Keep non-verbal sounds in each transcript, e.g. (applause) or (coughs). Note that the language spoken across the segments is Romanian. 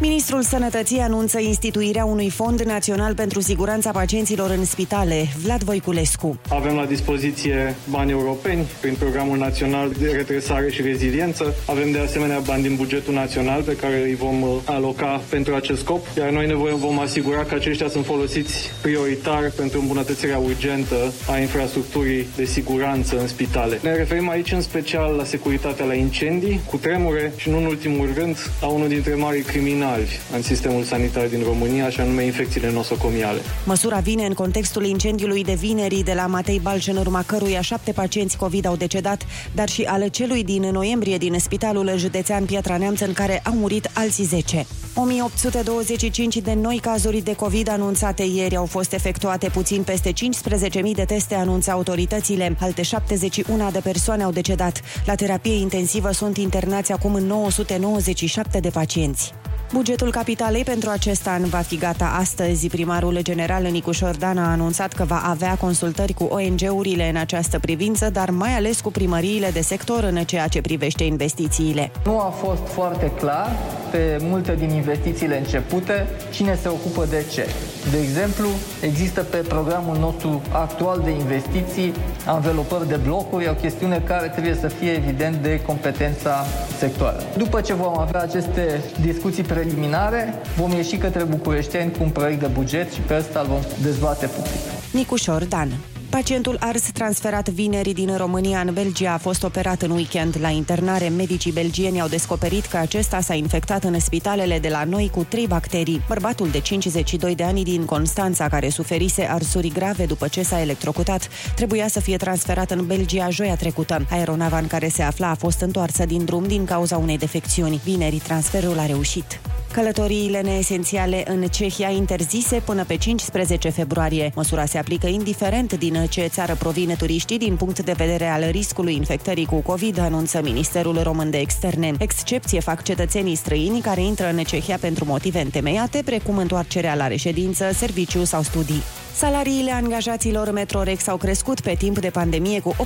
Ministrul Sănătății anunță instituirea unui fond național pentru siguranța pacienților în spitale. Vlad Voiculescu. Avem la dispoziție bani europeni prin Programul Național de Retresare și Reziliență. Avem de asemenea bani din bugetul național pe care îi vom uh, aloca pentru acest scop, iar noi ne vom asigura că aceștia sunt folosiți prioritar pentru îmbunătățirea urgentă a infrastructurii de siguranță în spitale. Ne referim aici în special la securitatea la incendii, cu tremure și, nu în ultimul rând, a unul dintre marii criminali criminali în sistemul sanitar din România, și anume infecțiile nosocomiale. Măsura vine în contextul incendiului de vinerii de la Matei Balș, în urma căruia șapte pacienți COVID au decedat, dar și ale celui din noiembrie din Spitalul Județean Piatra Neamț, în care au murit alții 10. 1825 de noi cazuri de COVID anunțate ieri au fost efectuate puțin peste 15.000 de teste, anunță autoritățile. Alte 71 de persoane au decedat. La terapie intensivă sunt internați acum 997 de pacienți. Bugetul capitalei pentru acest an va fi gata astăzi. Primarul general Nicuș Șordan a anunțat că va avea consultări cu ONG-urile în această privință, dar mai ales cu primăriile de sector în ceea ce privește investițiile. Nu a fost foarte clar pe multe din investițiile începute cine se ocupă de ce. De exemplu, există pe programul nostru actual de investiții anvelopări de blocuri, o chestiune care trebuie să fie evident de competența sectoară. După ce vom avea aceste discuții preliminare, vom ieși către Bucureșteni cu un proiect de buget și pe ăsta îl vom dezbate public. Nicușor Dan Pacientul ars transferat vineri din România în Belgia a fost operat în weekend la internare. Medicii belgieni au descoperit că acesta s-a infectat în spitalele de la noi cu trei bacterii. Bărbatul de 52 de ani din Constanța, care suferise arsuri grave după ce s-a electrocutat, trebuia să fie transferat în Belgia joia trecută. Aeronava în care se afla a fost întoarsă din drum din cauza unei defecțiuni. Vineri transferul a reușit. Călătoriile neesențiale în Cehia interzise până pe 15 februarie. Măsura se aplică indiferent din ce țară provine turiștii din punct de vedere al riscului infectării cu COVID, anunță Ministerul Român de Externe. Excepție fac cetățenii străini care intră în Cehia pentru motive întemeiate, precum întoarcerea la reședință, serviciu sau studii. Salariile angajaților Metrorex au crescut pe timp de pandemie cu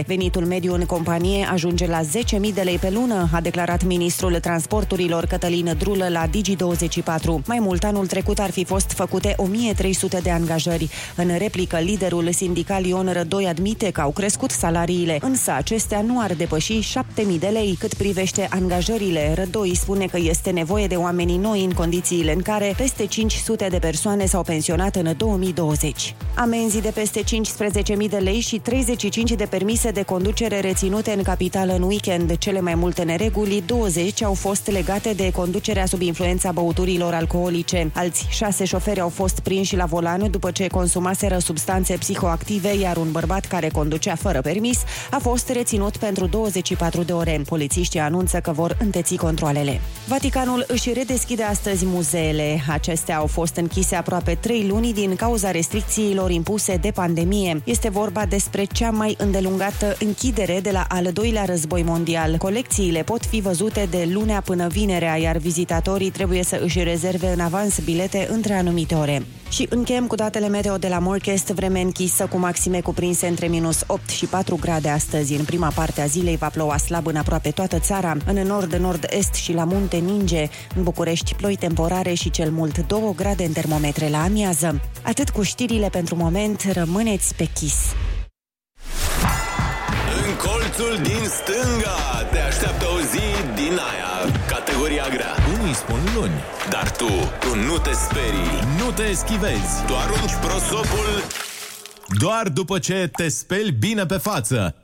18%. Venitul mediu în companie ajunge la 10.000 de lei pe lună, a declarat ministrul transporturilor Cătălin Drulă la Digi24. Mai mult, anul trecut ar fi fost făcute 1300 de angajări. În replică, liderul sindical Ion Rădoi admite că au crescut salariile, însă acestea nu ar depăși 7.000 de lei. Cât privește angajările, Rădoi spune că este nevoie de oamenii noi în condițiile în care peste 500 de persoane s-au pensionat în în 2020. Amenzii de peste 15.000 de lei și 35 de permise de conducere reținute în capitală în weekend. Cele mai multe nereguli, 20, au fost legate de conducerea sub influența băuturilor alcoolice. Alți șase șoferi au fost prinși la volan după ce consumaseră substanțe psihoactive, iar un bărbat care conducea fără permis a fost reținut pentru 24 de ore. Polițiștii anunță că vor înteți controlele. Vaticanul își redeschide astăzi muzeele. Acestea au fost închise aproape 3 luni din cauza restricțiilor impuse de pandemie. Este vorba despre cea mai îndelungată închidere de la al doilea război mondial. Colecțiile pot fi văzute de lunea până vinerea, iar vizitatorii trebuie să își rezerve în avans bilete între anumite ore. Și încheiem cu datele meteo de la Morchest, vreme închisă cu maxime cuprinse între minus 8 și 4 grade astăzi. În prima parte a zilei va ploua slab în aproape toată țara. În nord, nord-est și la munte ninge. În București ploi temporare și cel mult 2 grade în termometre la amiază. Atât cu știrile pentru moment, rămâneți pe chis. În colțul din stânga te așteaptă o zi din aia, categoria grea. Unii spun luni. Dar tu, tu nu te sperii. Nu te eschivezi. Tu arunci prosopul Doar după ce te speli bine pe față.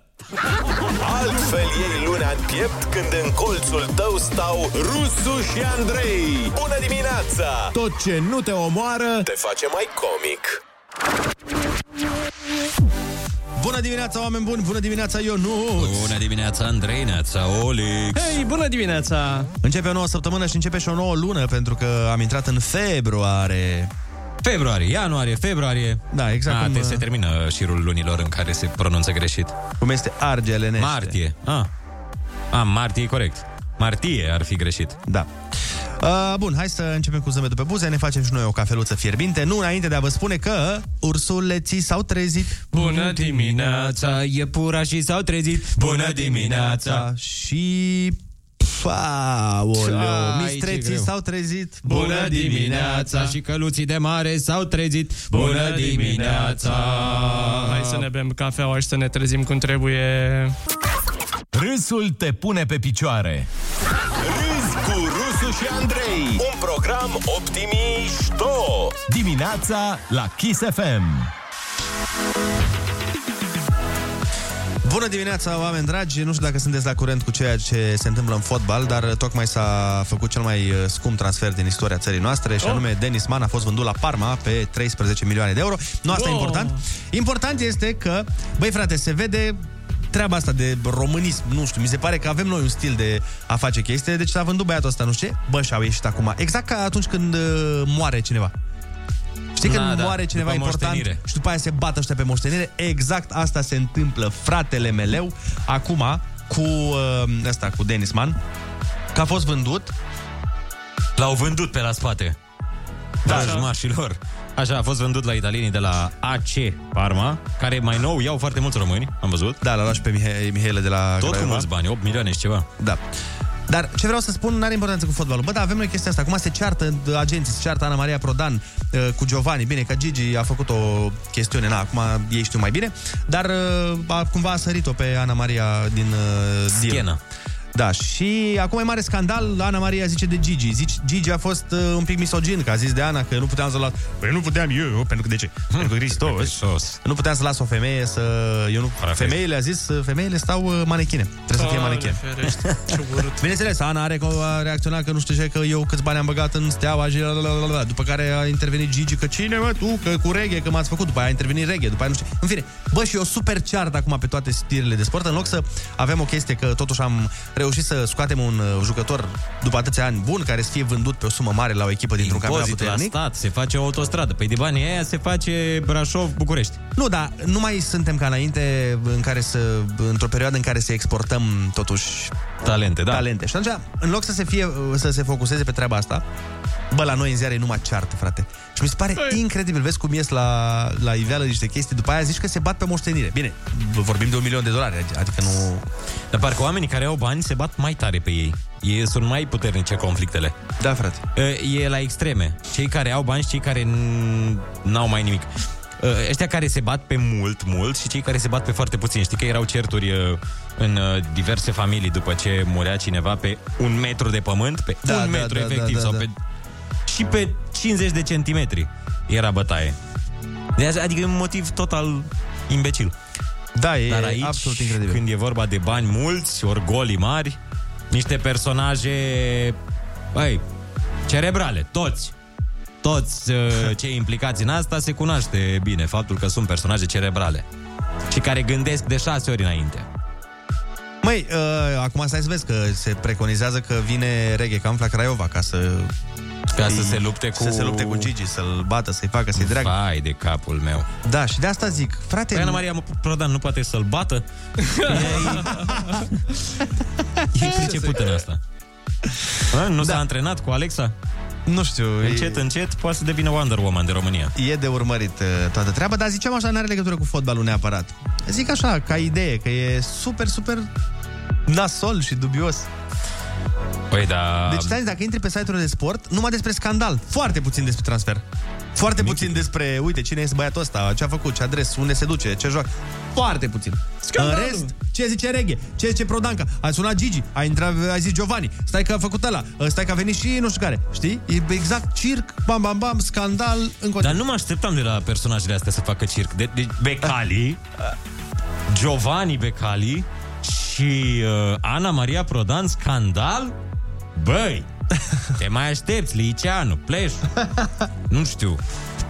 Altfel iei lunea în piept când în colțul tău stau Rusu și Andrei. Bună dimineața! Tot ce nu te omoară Te face mai comic. Bună dimineața, oameni buni! Bună dimineața, Ionuț! Bună dimineața, Andrei, neața, Olix. Hei, bună dimineața! Începe o nouă săptămână și începe și o nouă lună, pentru că am intrat în februarie. Februarie, ianuarie, februarie. Da, exact A, cum, te, uh, se termină șirul lunilor în care se pronunță greșit. Cum este argelenește. Martie. A, A martie e corect. Martie ar fi greșit. Da. Uh, bun, hai să începem cu zâmbetul pe buze, ne facem și noi o cafeluță fierbinte, nu înainte de a vă spune că ursuleții s-au trezit. Bună dimineața, iepurașii s-au trezit. Bună dimineața. Și... Aoleu, Ai, ce mistreții greu. s-au trezit. Bună dimineața și căluții de mare s-au trezit. Bună dimineața. Hai să ne bem cafeaua și să ne trezim cum trebuie. Râsul te pune pe picioare. Râzi cu Rusu și Andrei. Un program optimișto. Dimineața la Kiss FM. Bună dimineața, oameni dragi! Nu știu dacă sunteți la curent cu ceea ce se întâmplă în fotbal, dar tocmai s-a făcut cel mai uh, scump transfer din istoria țării noastre, și anume Denis Man a fost vândut la Parma pe 13 milioane de euro. Nu asta e Wow! important. Important este că, băi frate, se vede treaba asta de românism, nu știu, mi se pare că avem noi un stil de a face chestii, deci s-a vândut băiatul ăsta, nu știu ce, bă, și-au ieșit acum. Exact ca atunci când uh, moare cineva. Știi când Da, da, moare cineva după important moștenire. și după aia se bată ăștia pe moștenire? Exact asta se întâmplă, fratele meleu, acum cu uh, ăsta, cu Denis Man, că a fost vândut. L-au vândut pe la spate. Da, mașilor. Așa, a fost vândut la italienii de la AC Parma, care mai nou iau foarte mulți români, am văzut. Da, l-a luat și pe Mihe- Mihaele de la Tot cu Craiova. mulți bani, 8 milioane și ceva. Da. Dar ce vreau să spun, nu are importanță cu fotbalul. Bă, da, avem noi chestia asta. Acum se ceartă uh, agenții, se ceartă Ana Maria Prodan uh, cu Giovanni. Bine, că Gigi a făcut o chestiune, na, acum ei știu mai bine. Dar uh, a, cumva a sărit-o pe Ana Maria din uh, deal. Schiena. Da, și acum e mare scandal, Ana Maria zice de Gigi. Zici, Gigi a fost uh, un pic misogin, că a zis de Ana că nu puteam să las... Păi nu puteam eu, pentru că de ce? pentru că Hristos. Hristos. Nu puteam să las o femeie să... Eu nu... Parafez. Femeile, a zis, uh, femeile stau uh, manechine. Trebuie să fie manechine. Doamne ferește, (laughs) ce urât. Bineînțeles, Ana are, a reacționat că nu știu ce, că eu câți bani am băgat în steaua și la, la, la, la, la. După care a intervenit Gigi, că cine mă, tu, că cu reghe, că m-ați făcut. După aia a intervenit reghe, după aia nu știu. În fine, bă, și eu super ceart acum pe toate stirele de sport, în loc să avem o chestie că totuși am reușit să scoatem un uh, jucător după atâția ani bun, care să fie vândut pe o sumă mare la o echipă dintr-un campionat Impozit la puternic. stat, se face o autostradă. Păi de banii aia se face Brașov-București. Nu, dar nu mai suntem ca înainte în care să, într-o perioadă în care să exportăm totuși Talente, da. talente. Și atunci, în loc să se, fie, să se focuseze pe treaba asta, bă, la noi în ziare e numai ceartă, frate. Și mi se pare incredibil. Vezi cum ies la, la iveală niște chestii, după aia zici că se bat pe moștenire. Bine, vorbim de un milion de dolari, adică nu... Dar parcă oamenii care au bani se bat mai tare pe ei. Ei sunt mai puternice conflictele. Da, frate. E la extreme. Cei care au bani și cei care n- n-au mai nimic. Uh, Ăștia care se bat pe mult, mult și cei care se bat pe foarte puțin. Știi că erau certuri uh, în uh, diverse familii după ce murea cineva pe un metru de pământ, pe Da, un da, metru da, efectiv, da, da, sau da. pe... Și pe 50 de centimetri era bătaie. De asta, adică e un motiv total imbecil. Da, e Dar aici, absolut incredibil. când e vorba de bani mulți, ori goli mari, niște personaje, băi, cerebrale, toți. Toți uh, (laughs) cei implicați în asta se cunoaște bine faptul că sunt personaje cerebrale și care gândesc de șase ori înainte. Măi, uh, acum stai să vezi că se preconizează că vine Reghe Camp la Craiova ca să... Ca să se lupte cu... Să se lupte cu Gigi, să-l bată, să-i facă, să-i dragă. Vai de capul meu. Da, și de asta zic, frate... Păi Ana Maria Prodan nu poate să-l bată? e, (laughs) e pricepută în asta. A, nu Da. s-a antrenat cu Alexa? Nu știu, Încet, încet, poate să devină Wonder Woman de România. E de urmărit uh, toată treaba, dar ziceam așa, n-are legătură cu fotbalul neapărat. Zic așa, ca idee, că e super, super nasol și dubios. Păi da... Deci, stați, dacă intri pe site-urile de sport, numai despre scandal, foarte puțin despre transfer. Foarte puțin despre, uite, cine este băiatul ăsta, ce a făcut, ce adres, unde se duce, ce joacă. Foarte puțin. Scandalul! În rest, ce zice Reghe, ce zice Prodanca, a sunat Gigi, a intrat, a zis Giovanni, stai că a făcut ăla, stai că a venit și nu știu care. Știi? E exact circ, bam, bam, bam, scandal, încă o Dar dată. nu mă așteptam de la personajele astea să facă circ. De, de Becali, Giovanni Becali și uh, Ana Maria Prodan, scandal? Băi, (laughs) te mai aștepți, Liceanu, Pleșu, nu știu,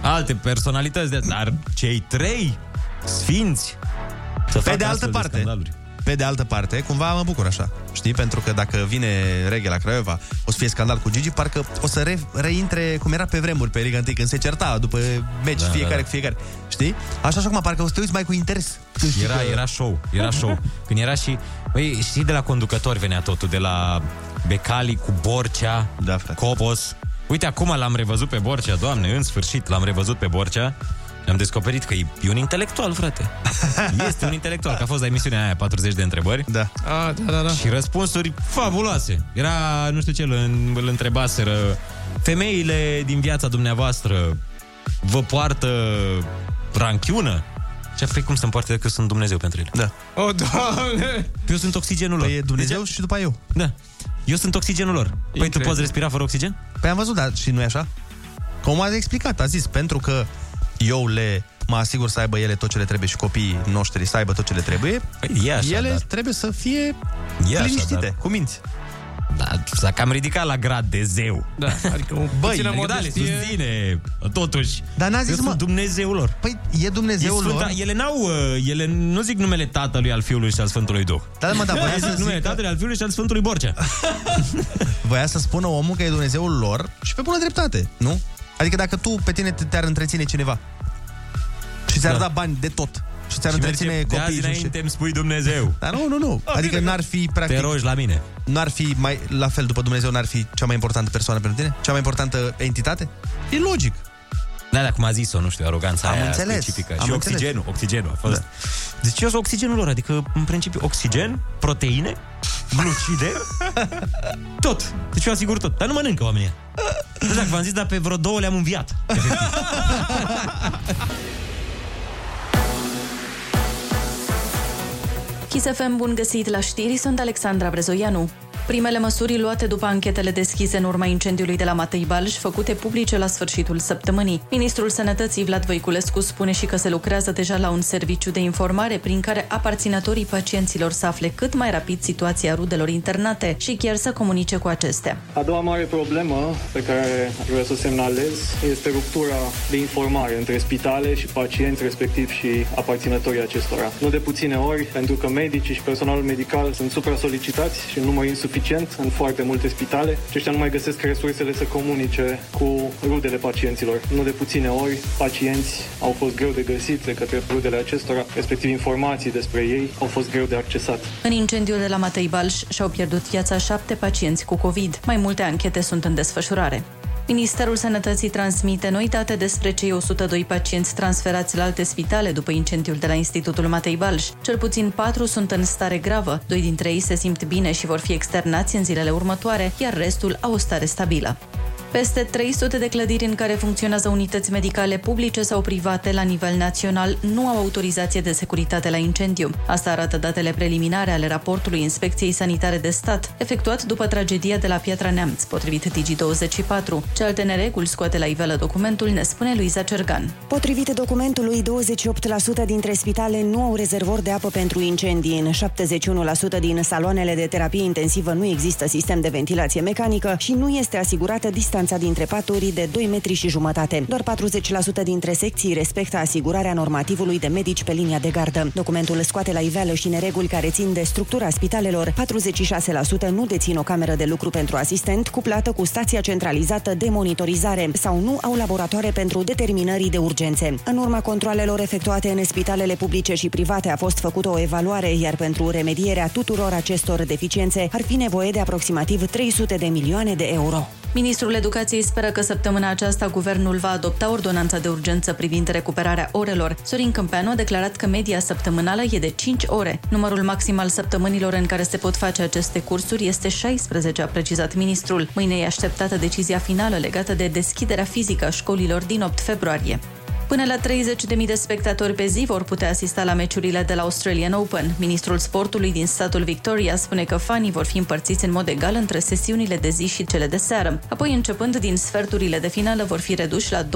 alte personalități, de, dar cei trei sfinți să Pe facă de altă astfel parte, scandaluri. Pe de altă parte, cumva mă bucur așa. Știi? Pentru că dacă vine Reghe la Craiova, o să fie scandal cu Gigi, parcă o să re- reintre cum era pe vremuri pe Liga 1, când se certa după meci Da, fiecare da, da. cu fiecare. Știi? Așa și acum, parcă o să te uiți mai cu interes. Când știi Era, că- era show, era show. (laughs) Când era și... Băi, știi, de la conducători venea totul, de la Becali cu Borcea, Da, frate. Copos. Uite, acum l-am revăzut pe Borcea, doamne, în sfârșit l-am revăzut pe Borcea. Și am descoperit că e, e un intelectual, frate. (laughs) Este un intelectual, că a fost la emisiunea aia 40 de întrebări. Da. A, da, da, da. Și răspunsuri fabuloase. Era, nu știu ce, îl, îl întrebaseră femeile din viața dumneavoastră vă poartă ranchiună? Ce vrei cum să-mi poarte decât sunt Dumnezeu pentru ele? Da. O, doamne! Eu sunt oxigenul lor. Păi e Dumnezeu și după eu. Da. Eu sunt oxigenul lor. Păi tu Incredibil. poți respira fără oxigen? Păi am văzut, dar și nu e așa? Cum a explicat, a zis, pentru că eu le mă asigur să aibă ele tot ce le trebuie și copiii noștri să aibă tot ce le trebuie, Păi e așa, ele dar... trebuie să fie E așa, liniștite, dar- cu minți. Da, s-a cam ridicat la grad de zeu. Da, adică o Băi, puțină Adică, da, le modestie. susține, totuși. Dar n-a zis, Eu mă- sunt Dumnezeul lor. Păi e E Dumnezeul Sfânta, lor. ele n-au, uh, ele nu zic numele Tatălui, al Fiului și al Sfântului Duh. Da, mă, da, (laughs) voia Ele să, zic numele zic, Tatălui, al Fiului și al Sfântului Borcea. (laughs) voia să spună omul că e Dumnezeul lor și pe bună dreptate, nu? Adică dacă tu pe tine te- te-ar întreține cineva și ți-ar Da. da. bani de tot și ți-ar Și întreține merge, de azi copiii și nu știu înainte îmi spui Dumnezeu. (laughs) Dar nu, nu, nu. Adică n-ar fi, Te practic, rogi la mine. n-ar fi mai, la fel după Dumnezeu, n-ar fi cea mai importantă persoană pentru tine? Cea mai importantă entitate? E logic. Da, da, cum a zis-o, nu știu, aroganța Am aia înțeles, specifică. am și înțeles. oxigenul, oxigenul a fost. Da. Deci eu sunt oxigenul lor, adică în principiu oxigen, proteine, glucide, tot. Deci eu asigur tot. Dar nu mănâncă oamenii. Nu știu dacă v-am zis, dar pe vreo două le-am înviat. efectiv. (laughs) Kiss FM, bun găsit la știri, sunt Alexandra Brezoianu. Primele măsuri luate după anchetele deschise în urma incendiului de la Matei Balș, făcute publice la sfârșitul săptămânii. Ministrul Sănătății Vlad Voiculescu spune și că se lucrează deja la un serviciu de informare prin care aparținătorii pacienților să afle cât mai rapid situația rudelor internate și chiar să comunice cu acestea. A doua mare problemă pe care aș vrea să o semnalez este ruptura de informare între spitale și pacienți, respectiv și aparținătorii acestora. Nu de puține ori, pentru că medicii și personalul medical sunt supra-solicitați și în număr insuficient în foarte multe spitale, aceștia nu mai găsesc resursele să comunice cu rudele pacienților. Nu de puține ori, pacienți au fost greu de găsit de către rudele acestora, respectiv informații despre ei au fost greu de accesat. În incendiul de la Matei Balș și-au pierdut viața șapte pacienți cu COVID. Mai multe anchete sunt în desfășurare. Ministerul Sănătății transmite noi date despre cei 102 pacienți transferați la alte spitale după incendiul de la Institutul Matei Balș. Cel puțin patru sunt în stare gravă, doi dintre ei se simt bine și vor fi externați în zilele următoare, iar restul au o stare stabilă. Peste 300 de clădiri în care funcționează unități medicale publice sau private la nivel național nu au autorizație de securitate la incendiu. Asta arată datele preliminare ale raportului Inspecției Sanitare de Stat, efectuat după tragedia de la Piatra Neamț, potrivit Digi24. Ce alte nereguli scoate la iveală documentul, ne spune Luiza Cergan. Potrivit documentului, 28% dintre spitale nu au rezervor de apă pentru incendii. În 71% din saloanele de terapie intensivă nu există sistem de ventilație mecanică și nu este asigurată distanța dintre paturi de 2 metri și jumătate. Doar 40% dintre secții respectă asigurarea normativului de medici pe linia de gardă. Documentul scoate la iveală și nereguli care țin de structura spitalelor. 46% nu dețin o cameră de lucru pentru asistent cuplată cu stația centralizată de monitorizare sau nu au laboratoare pentru determinării de urgențe. În urma controalelor efectuate în spitalele publice și private a fost făcută o evaluare, iar pentru remedierea tuturor acestor deficiențe ar fi nevoie de aproximativ 300 de milioane de euro. Ministrul Educației speră că săptămâna aceasta guvernul va adopta ordonanța de urgență privind recuperarea orelor. Sorin Câmpeanu a declarat că media săptămânală e de 5 ore. Numărul maxim al săptămânilor în care se pot face aceste cursuri este 16, a precizat ministrul. Mâine e așteptată decizia finală legată de deschiderea fizică a școlilor din 8 februarie. Până la 30.000 de spectatori pe zi vor putea asista la meciurile de la Australian Open. Ministrul sportului din statul Victoria spune că fanii vor fi împărțiți în mod egal între sesiunile de zi și cele de seară. Apoi, începând din sferturile de finală, vor fi reduși la 25.000,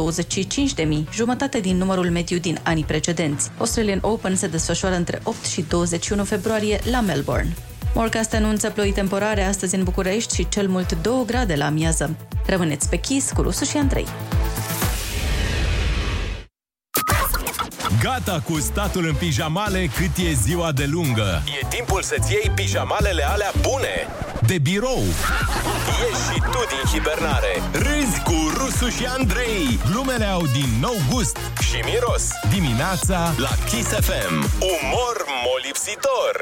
jumătate din numărul mediu din anii precedenți. Australian Open se desfășoară între 8 și 21 februarie la Melbourne. Morcast anunță ploi temporare astăzi în București și cel mult 2 grade la amiază. Rămâneți pe chis cu Rusu și Andrei. Gata cu statul în pijamale cât e ziua de lungă. E timpul să-ți iei pijamalele alea bune. De birou. Ieși și tu din hibernare. Râzi cu Rusu și Andrei. Glumele au din nou gust și miros. Dimineața la Kiss FM. Umor molipsitor.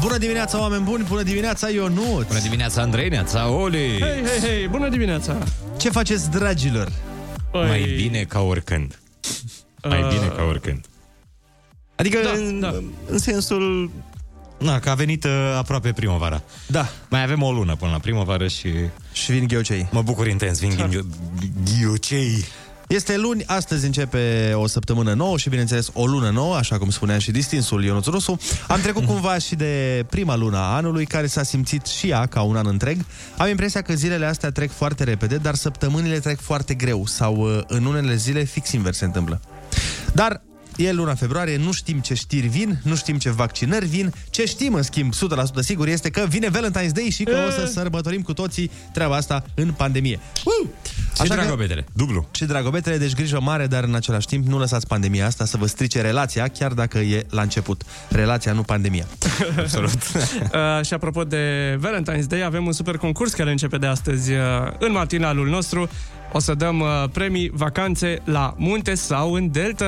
Bună dimineața, oameni buni! Bună dimineața, Ionut! Bună dimineața, Andrei, neața, Oli! Hei, hei, hei, bună dimineața! Ce faceți, dragilor? Păi, Mai bine ca oricând. Mai Uh, bine ca oricând. Adică Da, în, da. în sensul... Na, că a venit uh, aproape primăvara. Da. Mai avem o lună până la primăvară și Și vin ghiocei. mă bucur intens. Vin ghio- ghiocei. Este luni, astăzi începe o săptămână nouă și, bineînțeles, o lună nouă, așa cum spunea și distinsul Ionuț Rusu. Am trecut cumva și de prima lună a anului, care s-a simțit și ea ca un an întreg. Am impresia că zilele astea trec foarte repede, dar săptămânile trec foarte greu sau uh, în unele zile fix invers se întâmplă. Dar E luna februarie, nu știm ce știri vin, nu știm ce vaccinări vin. Ce știm, în schimb, 100% sigur, este că vine Valentine's Day și că o să sărbătorim cu toții treaba asta în pandemie. Uh! Și dragobetele, dublu. Și dragobetele, deci grijă mare, dar în același timp nu lăsați pandemia asta să vă strice relația, chiar dacă e la început. Relația, nu pandemia. (laughs) Absolut. (laughs) Uh, și apropo de Valentine's Day, avem un super concurs care începe de astăzi uh, în matinalul nostru. O să dăm uh, premii vacanțe la munte sau în delta.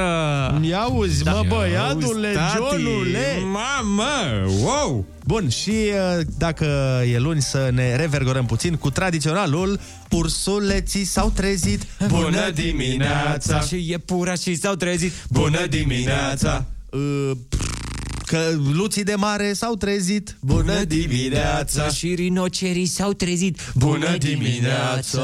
Ia auzi, mă, băiatule, Johnule! Mamă, wow! Bun, și uh, dacă e luni să ne revergorăm puțin cu tradiționalul Ursuleții s-au trezit Bună dimineața! Și iepurașii s-au trezit Bună dimineața! Uh, Că luții de mare s-au trezit Bună dimineața Și rinocerii s-au trezit Bună dimineața!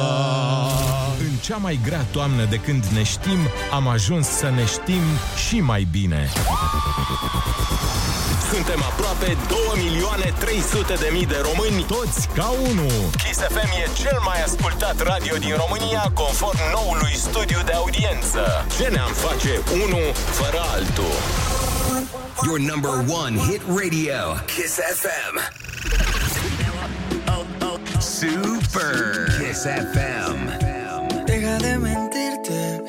În cea mai grea toamnă de când ne știm, am ajuns să ne știm și mai bine. Suntem aproape 2 milioane 300 de mii de români. Toți ca unul. Kiss FM e cel mai ascultat radio din România conform noului studiu de audiență. Ce ne-am face unul fără altul? Your number one hit radio, Kiss FM. Super Kiss FM. Deja de mentirte.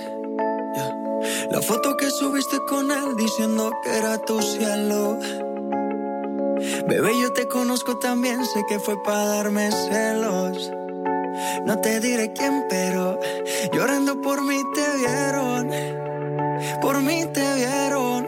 La foto que subiste con él diciendo que era tu cielo. Bebé, yo te conozco también, sé que fue para darme celos. No te diré quién, pero llorando por mí te vieron. Por mí te vieron.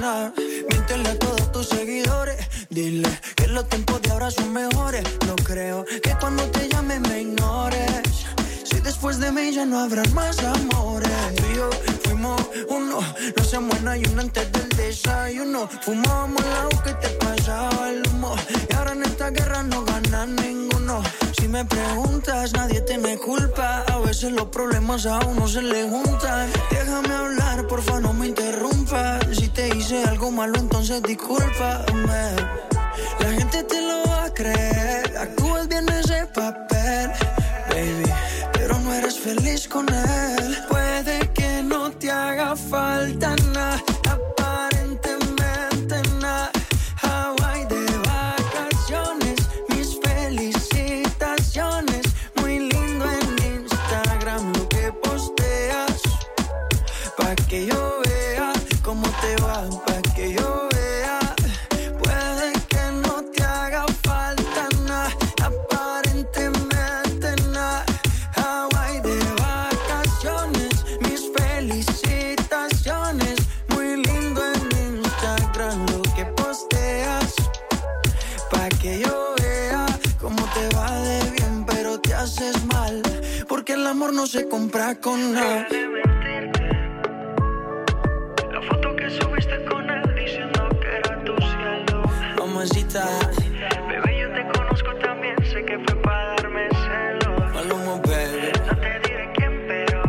nada. Miéntele a todos tus seguidores. Dile que los tiempos de ahora son mejores. No creo que cuando te llame me ignores. Si después de mí ya no habrán más amores. Tú y yo fuimos uno. No se muera y uno antes del desayuno. Fumábamos el que te pasaba el humo. Y ahora en esta guerra no gana ninguno. Si me preguntas, nadie tiene culpa. A veces los problemas a uno se le juntan. Déjame hablar, porfa, no me interrumpas. Si te hice algo malo, entonces discúlpame. La gente te lo va a creer. Actúas bien ese papel, baby. Pero no eres feliz con él. Puede que no te haga falta nada, se compra con nada. La foto que subiste con él diciendo que era tu cielo. Mamacita. Bebé, yo te conozco también, sé que fue para darme celos. Maluma, bebé. No te diré quién, pero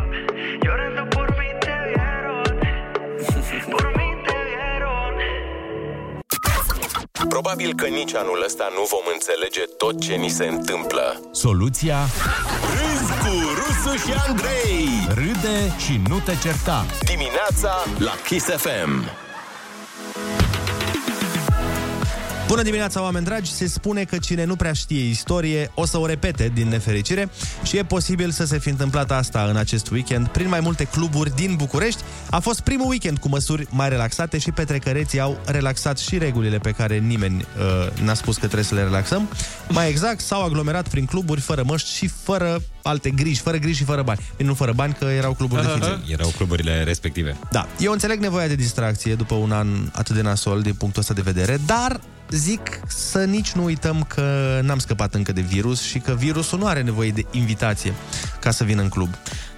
llorando por mí te vieron. por mí te vieron. Probabil că nici anul ăsta nu vom înțelege tot ce ni se întâmplă. Soluția... Râzi! Cu Rusu și Andrei. Râde și nu te certa. Dimineața la Kiss FM. Bună dimineața, oameni dragi! Se spune că cine nu prea știe istorie o să o repete din nefericire și e posibil să se fi întâmplat asta în acest weekend prin mai multe cluburi din București. A fost primul weekend cu măsuri mai relaxate și petrecăreții au relaxat și regulile pe care nimeni uh, n-a spus că trebuie să le relaxăm. Mai exact, s-au aglomerat prin cluburi fără măști și fără alte griji, fără griji și fără bani. Bine, Nu fără bani, că erau cluburi de fițe. Erau cluburile respective. Da, eu înțeleg nevoia de distracție după un an atât de nasol din punctul ăsta de vedere, dar zic să nici nu uităm că n-am scăpat încă de virus și că virusul nu are nevoie de invitație ca să vină în club.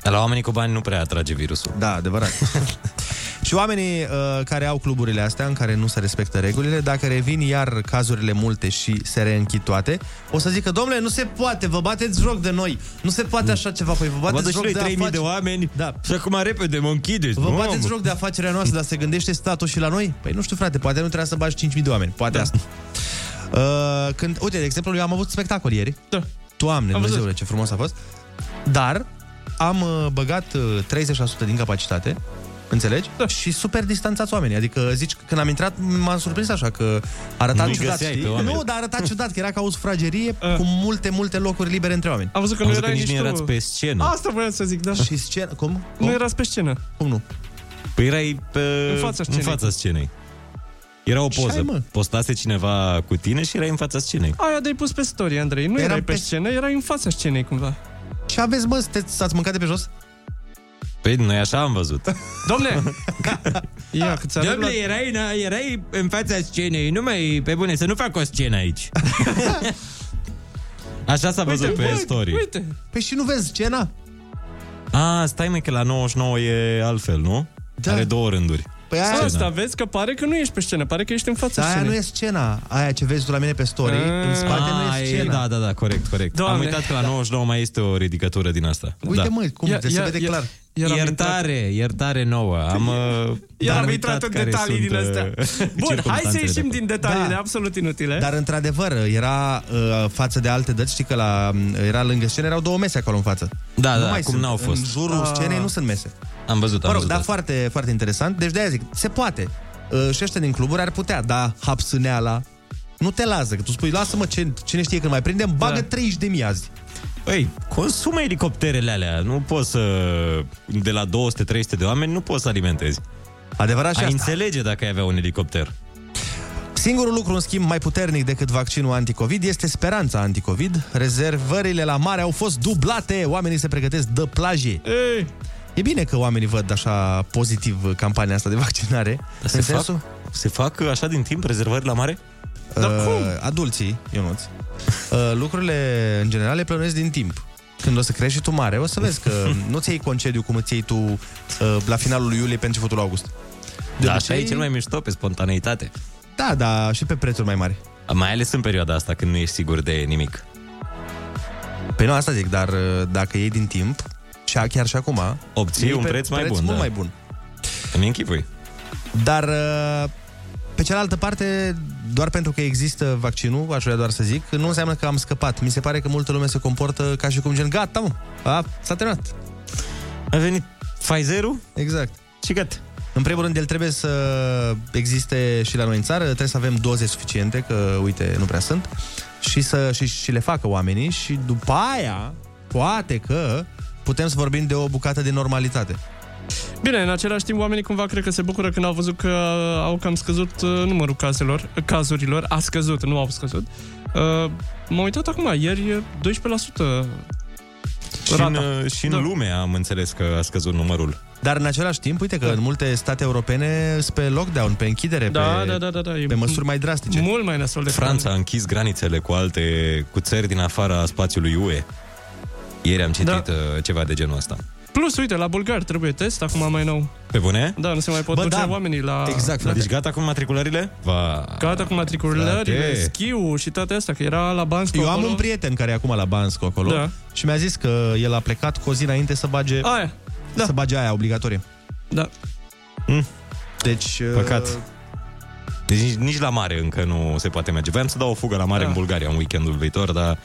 Dar la oamenii cu bani nu prea atrage virusul. Da, adevărat. (laughs) și oamenii uh, care au cluburile astea în care nu se respectă regulile, dacă revin iar cazurile multe și se reînchid toate, o să zică, domnule, nu se poate, vă bateți joc de noi. Nu se poate așa ceva, păi vă Vă bateți și joc noi de 3000 de afaceri. oameni Da. și acum repede mă închideți. Vă Nu, bateți mă. joc de afacerea noastră, dar se gândește statul și la noi? Păi nu știu, frate, poate nu trebuia să bagi 5.000 de oameni. Poate da. asta. Uh, când, uite, de exemplu, eu am avut spectacol ieri. Da. Doamne, Am Dumnezeule, văzut. ce frumos a fost. Dar am uh, băgat uh, 30% din capacitate, înțelegi? Da. Și super distanțați oamenii. Adică, zici, când am intrat, m-am surprins așa, că arăta Nu-i ciudat, găseai știi? pe oameni. Nu, dar arăta ciudat, că era ca o sufragerie cu multe, multe locuri libere între oameni. Am văzut că Am nu văzut erai că nici nici nu tu. erați pe scenă. Asta voiam să zic, da. Și scenă, cum? Nu erați pe scenă. Cum nu? Păi erai pe... În fața scenei. În fața scenei. Era o Ce ai, poză. mă? Postase cineva cu tine și erai în fața scenei. Aia de-ai pus pe story, Andrei. Nu Eram erai pe pe- scenă, erai în fața scenei cumva. Ce aveți, mă? Sunteți, ați mâncat de pe jos? Păi noi așa am văzut. (laughs) Domne! Ia, că ți-a Domnule, erai, în- erai în fața scenei, nu mai pe bune, să nu fac o scenă aici. (laughs) Așa s-a văzut pe story. Uite, Păi și nu vezi scena? A, stai mă că la 99 e altfel, nu? Da. Are două rânduri. Păi aia, asta vezi că pare că nu ești pe scenă, pare că ești în fața Dar aia scenei. nu e scena. Aia ce vezi tu la mine pe story, în spate nu A, e e, scena. da, da, da, corect, corect. Doamne. Am uitat că la 99 mai este o ridicătură din asta. Uite da. mă, cum Ia- de se ia- vede ia- clar. Iar am iertare, iertare nouă. Am, uh, Iar am am uitat intrat în care detalii sunt, din astea. uh, Bun, (laughs) hai să circumstanțele ieșim de din detaliile Da. absolut inutile. Dar într-adevăr, era uh, față de alte dăți, știi că la, era lângă scenă, erau două mese acolo în față. Da, nu da, mai acum sunt. n-au fost. În jurul Ah. scenei nu sunt mese. Am văzut, am Mă rog, văzut dar asta. foarte, foarte interesant. Deci de-aia zic, se poate. Uh, și ăștia din cluburi ar putea, da, hapsâneala, nu te lasă, că tu spui, lasă-mă, ce, cine știe când mai prindem, bagă Da. 30 de mii azi. Păi, consumă elicopterele alea. Nu poți să... De la 200-300 de oameni nu poți să alimentezi. Adevărat și Ai asta. înțelege dacă ai avea un elicopter. Singurul lucru, în schimb, mai puternic decât vaccinul anticovid este speranța anticovid. Rezervările la mare au fost dublate, oamenii se pregătesc de plaje. Ei, E bine că oamenii văd așa pozitiv campania asta de vaccinare. Dar în se, sensul, fac, se fac așa din timp rezervări la mare? Dar uh, cum? adulții, Ionuț, uh, lucrurile în general le plănuiesc din timp. Când o să crești și tu mare, o să vezi că (laughs) nu-ți iei concediu cum îți iei tu uh, la finalul lui iulie pe începutul august. De Da, așa obicei- e cel mai mișto pe spontaneitate. Da, da, și pe prețuri mai mari. Mai ales în perioada asta când nu ești sigur de nimic. Păi nu, asta zic, dar uh, dacă iei din timp, și a- chiar și acum, Obții iei un pe preț mai bun, mult da. mai bun. Îmi închipui. Dar uh, pe cealaltă parte, doar pentru că există vaccinul, aș vrea doar să zic, nu înseamnă că am scăpat. Mi se pare că multă lume se comportă ca și cum gen, gata, mă, a, s-a terminat. A venit Pfizer-ul Exact. și gata. În primul rând, el trebuie să existe și la noi în țară, trebuie să avem doze suficiente, că, uite, nu prea sunt, și să și, și le facă oamenii și după aia, poate că putem să vorbim de o bucată de normalitate. Bine, în același timp, oamenii cumva cred că se bucură când au văzut că au cam scăzut uh, numărul caselor, cazurilor. A scăzut, nu au scăzut. Uh, m-am uitat acum, ieri e 12% Și în, rata. uh, și în Da. lume am înțeles că a scăzut numărul. Dar în același timp, uite că în multe state europene sunt pe lockdown, pe închidere, Da, pe, da, da, da, da. E pe măsuri mai drastice. Mult mai nasol de Franța a închis granițele cu alte, cu țări din afara spațiului UE. Ieri am citit Da. uh, ceva de genul ăsta. Plus, uite, la bulgar trebuie test acum mai nou. Pe bune? Da, nu se mai pot Bă, duce da. oamenii la... Exact, la... Deci gata cu matriculările? Va... Gata cu matriculările, Frate. schiul și toate astea, că era la Bansco Eu am acolo. un prieten care e acum la Bansco acolo Da. și mi-a zis că el a plecat cu o zi înainte să bage Aia, da. să bage aia obligatorie. Da. Deci... Păcat. Deci nici, nici la mare încă nu se poate merge. Voiam să dau o fugă la mare Da. în Bulgaria în weekendul viitor, dar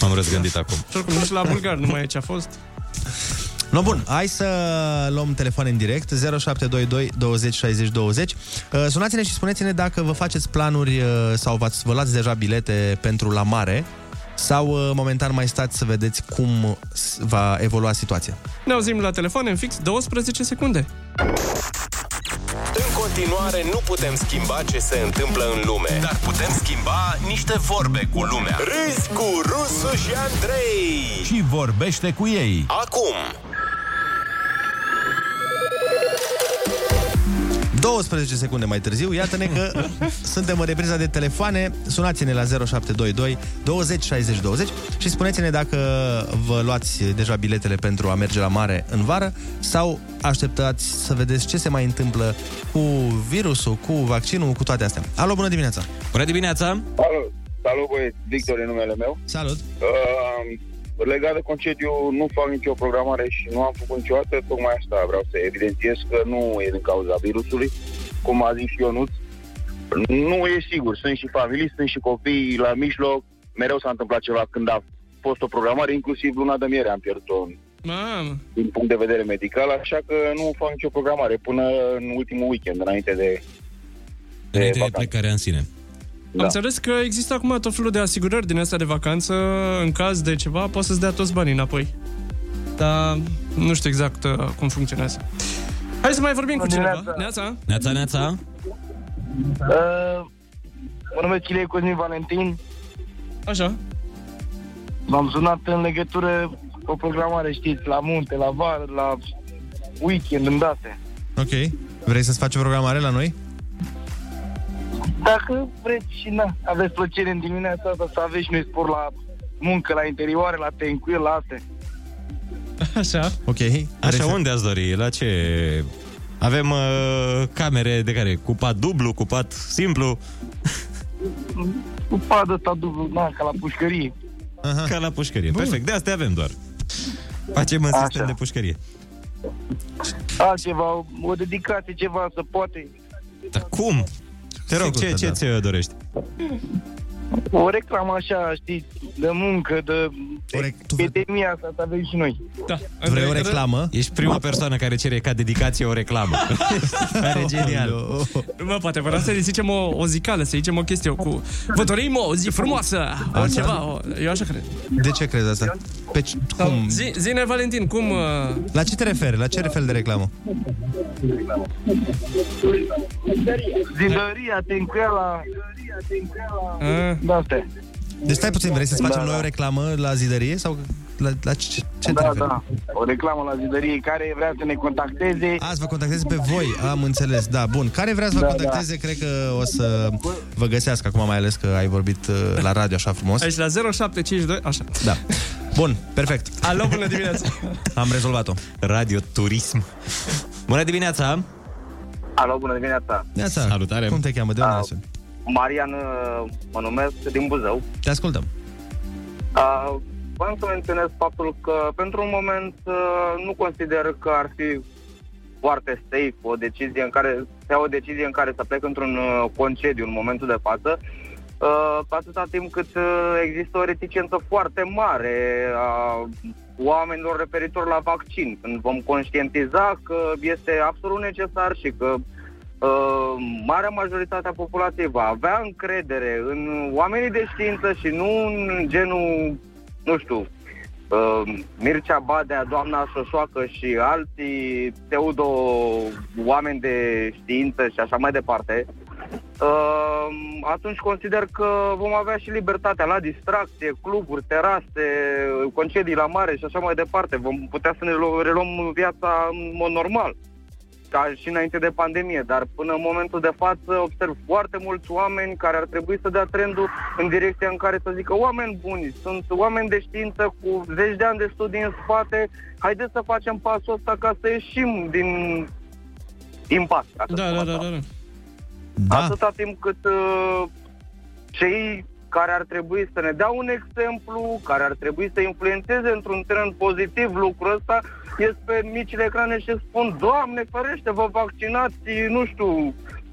m-am răzgândit acum. Și oricum, nici la bulgar nu mai e ce a fost. No, bun, hai să luăm telefon în direct 0722 20 60 20 Uh, Sunați-ne și spuneți-ne dacă vă faceți planuri uh, sau v-ați, vă luați deja bilete pentru la mare sau uh, momentan mai stați să vedeți cum s- va evolua situația. Ne auzim la telefon în fix 12 secunde. În continuare, nu putem schimba ce se întâmplă în lume, dar putem schimba niște vorbe cu lumea. Râzi cu Rusu și Andrei. Și vorbește cu ei. Acum, 12 secunde mai târziu, iată-ne că (laughs) suntem în repriza de telefoane. Sunați-ne la 0722 20 60 20 și spuneți-ne dacă vă luați deja biletele pentru a merge la mare în vară sau așteptați să vedeți ce se mai întâmplă cu virusul, cu vaccinul, cu toate astea. Alo, bună dimineața! Bună dimineața! Salut, salut băieți, Victor e numele meu. Salut! Uh, legat de concediu, nu fac nicio programare și nu am făcut niciodată, tocmai asta vreau să evidențiez că nu e din cauza virusului, cum a zis și Ionuț. Nu e sigur, sunt și familii, sunt și copii la mijloc, mereu s-a întâmplat ceva când a fost o programare, inclusiv luna de miere am pierdut-o în- Mamă. din punct de vedere medical, așa că nu fac nicio programare până în ultimul weekend, înainte de... Înainte de plecarea în sine. Da. Am înțeles că există acum tot felul de asigurări din astea de vacanță, în caz de ceva, poți să-ți dea toți banii înapoi. Dar nu știu exact uh, cum funcționează. Hai să mai vorbim cu cineva. Neața? Neața, neața! Uh, mă numesc Ilie Cosmin Valentin. Așa. M-am sunat în legătură cu o programare, știți, la munte, la vară, la weekend, în date. Ok. Vrei să-ți faci o programare la noi? Dacă vreți și na, aveți plăcere în dimineața asta să aveți și noi spor la muncă, la interioare, la tencuil, la astea. Așa. Ok. Așa, unde ați dori? La ce? Avem uh, camere de care? Cu pat dublu, cu pat simplu? Cu padă ăsta dublu, na, ca la pușcărie. Aha. Ca la pușcărie. Bun. Perfect, de astea avem doar. Facem în sistem Așa. de pușcărie. Altceva, o, o dedicație, ceva, să poate. Dar cum? Te rog, Sigur ce, că ce da. ți dorești? O reclamă așa, știți, de muncă, de epidemia asta, să avem și noi. Da. Vrei o reclamă? Ești prima persoană care cere ca dedicație o reclamă. (laughs) Care e genial. Nu mă, poate vreau să zicem o, o zicală, să zicem o chestie cu... Vă dorim o zi frumoasă! O ceva, o, eu așa cred. De ce crezi asta? Pe ce, cum? Zi, zine, Valentin, cum... Uh... La ce te referi? La ce fel de reclamă? Zindăria, tencuiala, Ah. Da, astea. Deci stai puțin, vrei să-ți Da, facem noi da. o reclamă la zidărie sau la, la ce, ce te da, referi? da. O reclamă la zidărie care vrea să ne contacteze. A, să vă contacteze pe voi, am înțeles, da, bun. Care vrea să vă Da, contacteze, cred că o să vă găsească acum, mai ales că ai vorbit uh, la radio așa frumos. Aici la 0752, așa. Da. Bun, perfect. Alo, bună dimineața! (laughs) Am rezolvat-o. Radio Turism. Bună dimineața! Alo, bună dimineața. Neața, Salutare. cum te cheamă? De unde Ah. Ne suni? Marian uh, mă numesc, din Buzău. Te ascultăm. Uh, Vreau să menționez faptul că pentru un moment uh, nu consider că ar fi foarte safe o decizie în care să iau o decizie în care să plec într-un uh, concediu în momentul de față. Uh, atâta timp cât uh, există o reticență foarte mare a oamenilor referitor la vaccin. Când vom conștientiza că este absolut necesar și că uh, marea majoritate a populației va avea încredere în oamenii de știință și nu în genul, nu știu, uh, Mircea Badea, doamna Șoșoacă și alții pseudo oameni de știință și așa mai departe, uh, atunci consider că vom avea și libertatea la distracție, cluburi, terase, concedii la mare și așa mai departe. Vom putea să ne lu- reluăm viața în mod normal. Ca și înainte de pandemie, dar până în momentul de față observ foarte mulți oameni care ar trebui să dea trendul în direcția în care să zică oameni buni, sunt oameni de știință cu zeci de ani de studii în spate, haideți să facem pasul ăsta ca să ieșim din impas. ca să Da, spun da, așa. da, da. da. Da. Atâta timp cât uh, cei care ar trebui să ne dea un exemplu, care ar trebui să influențeze într-un trend pozitiv lucrul ăsta, ies pe micile ecrane și spun, Doamne ferește, vă vaccinați, nu știu,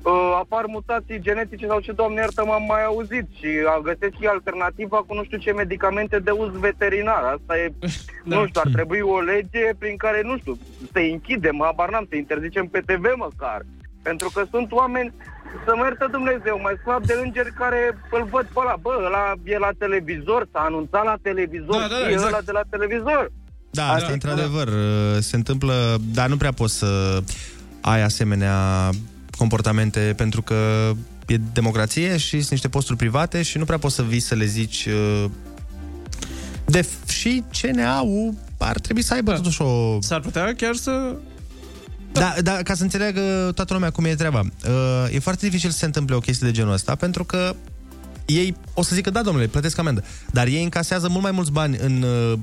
uh, apar mutații genetice sau ce, Doamne iartă, m-am mai auzit și a găsesc și alternativa cu nu știu ce medicamente de uz veterinar. Asta e, Da. (laughs) nu știu, ar trebui o lege prin care, nu știu, să închidem, habar n-am, să interzicem pe TV măcar. Pentru că sunt oameni, să mă iertă Dumnezeu, mai slab de îngeri care îl văd pe ăla, bă, ăla e la televizor, s-a anunțat la televizor, Da, da, da, e exact. ăla de la televizor. Da, asta Da. într-adevăr se întâmplă, dar nu prea poți să ai asemenea comportamente pentru că e democrație și sunt niște posturi private și nu prea poți să vii să le zici uh, de și CNA-ul ar trebui să aibă totuși o... S-ar putea chiar să... Da, da, ca să înțeleagă toată lumea cum e treaba. Uh, e foarte dificil să se întâmple o chestie de genul ăsta pentru că ei o să zică, da, domnule, plătesc amendă. Dar ei încasează mult mai mulți bani în uh,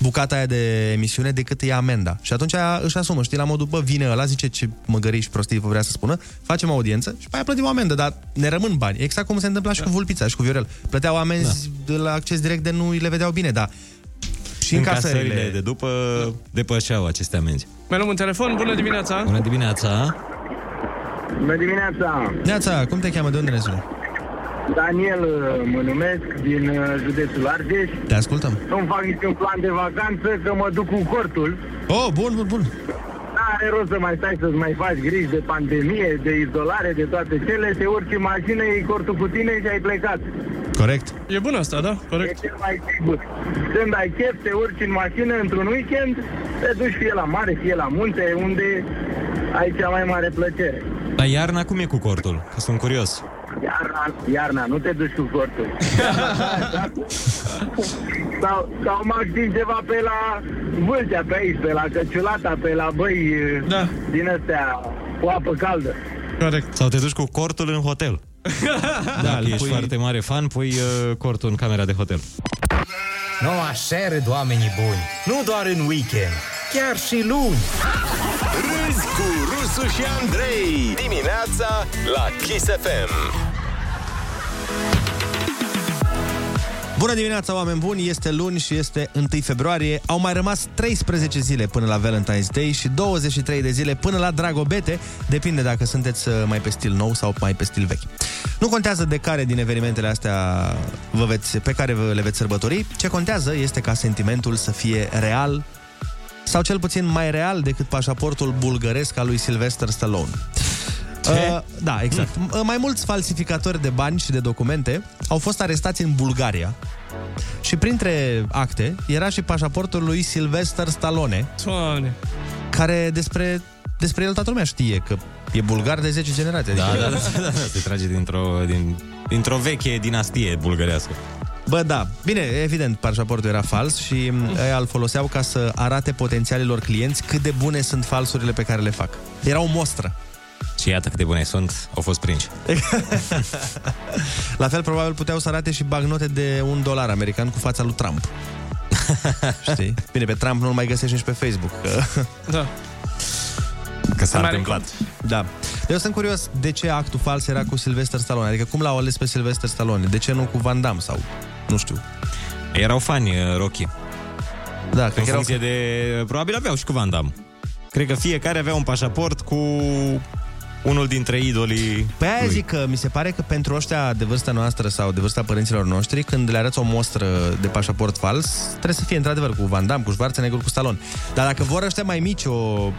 bucata aia de emisiune decât e amenda. Și atunci aia își asumă, știi, la modul, bă, vine ăla, zice ce măgării și prostii vrea să spună, facem audiență și pe aia plătim o amendă, dar ne rămân bani. Exact cum se întâmpla și cu Vulpița și cu Viorel. Plăteau amenzi da. de la acces direct de nu le vedeau bine, dar și încasările. Încasările de după depășeau aceste amenzi. Mai luăm un telefon, bună dimineața! Bună dimineața! Bună dimineața! Neața, cum te cheamă? De unde ne suni? Daniel uh, mă numesc, din uh, județul Argeș. Te ascultăm. Nu fac niciun plan de vacanță, că mă duc cu cortul. Oh, bun, bun, bun. N-are rost să mai stai să-ți mai faci griji de pandemie, de izolare, de toate cele. Te urci în mașină, iei cortul cu tine și ai plecat. Corect. E bun asta, da? Corect. E cel mai sigur. Când ai chef, te urci în mașină într-un weekend, te duci fie la mare, fie la munte, unde ai cea mai mare plăcere. Dar iarna cum e cu cortul? Că sunt curios. Iarna, iarna, nu te duci cu cortul. (laughs) sau, sau maxim ceva pe la Vâlcea, pe aici, pe la Căciulata, pe la băi da. din astea cu apă caldă. Corect. Sau te duci cu cortul în hotel. Da, (laughs) Dacă îl ești pui- foarte mare fan, pui uh, cortul în camera de hotel. Nu așa râd oamenii buni. Nu doar în weekend, chiar și luni. Râzi cu Rusu și Andrei Dimineața la Kiss FM Bună dimineața, oameni buni! Este luni și este 1 februarie. Au mai rămas 13 zile până la Valentine's Day și 23 de zile până la Dragobete. Depinde dacă sunteți uh, mai pe stil nou sau mai pe stil vechi. Nu contează de care din evenimentele astea vă veți, pe care vă le veți sărbători. Ce contează este ca sentimentul să fie real sau cel puțin mai real decât pașaportul bulgăresc al lui Sylvester Stallone. Uh, da, exact. Mm. Mai mulți falsificatori de bani și de documente au fost arestați în Bulgaria. Și printre acte era și pașaportul lui Sylvester Stallone, Doamne. care despre, despre el toată lumea știe că e bulgar de 10 generații. Da, adică- da, da, da, da, se trage dintr-o, din, dintr-o veche dinastie bulgărească. Bă, da. Bine, evident, pașaportul era fals și ăia îl foloseau ca să arate potențialilor clienți cât de bune sunt falsurile pe care le fac. Era o mostră. Și iată cât de bune sunt, au fost prinși. (laughs) La fel, probabil puteau să arate și bagnote de un dolar american cu fața lui Trump. (laughs) Știi? Bine, pe Trump nu-l mai găsești nici pe Facebook. Că... (laughs) Da. Că s-a Mai întâmplat. Da. Eu sunt curios de ce actul fals era cu Sylvester Stallone. Adică cum l-au ales pe Sylvester Stallone? De ce nu cu Van Damme sau... Nu știu. Erau fani uh, Rocky. Da, În cred că erau... funcție de... Probabil aveau și cu Van Damme. Cred că fiecare avea un pașaport cu unul dintre idolii Păi aia lui. zic că mi se pare că pentru ăștia de vârsta noastră sau de vârsta părinților noștri, când le arăți o mostră de pașaport fals, trebuie să fie într-adevăr cu Van Damme, cu Schwarzenegger, cu Stallone. Dar dacă vor ăștia mai mici o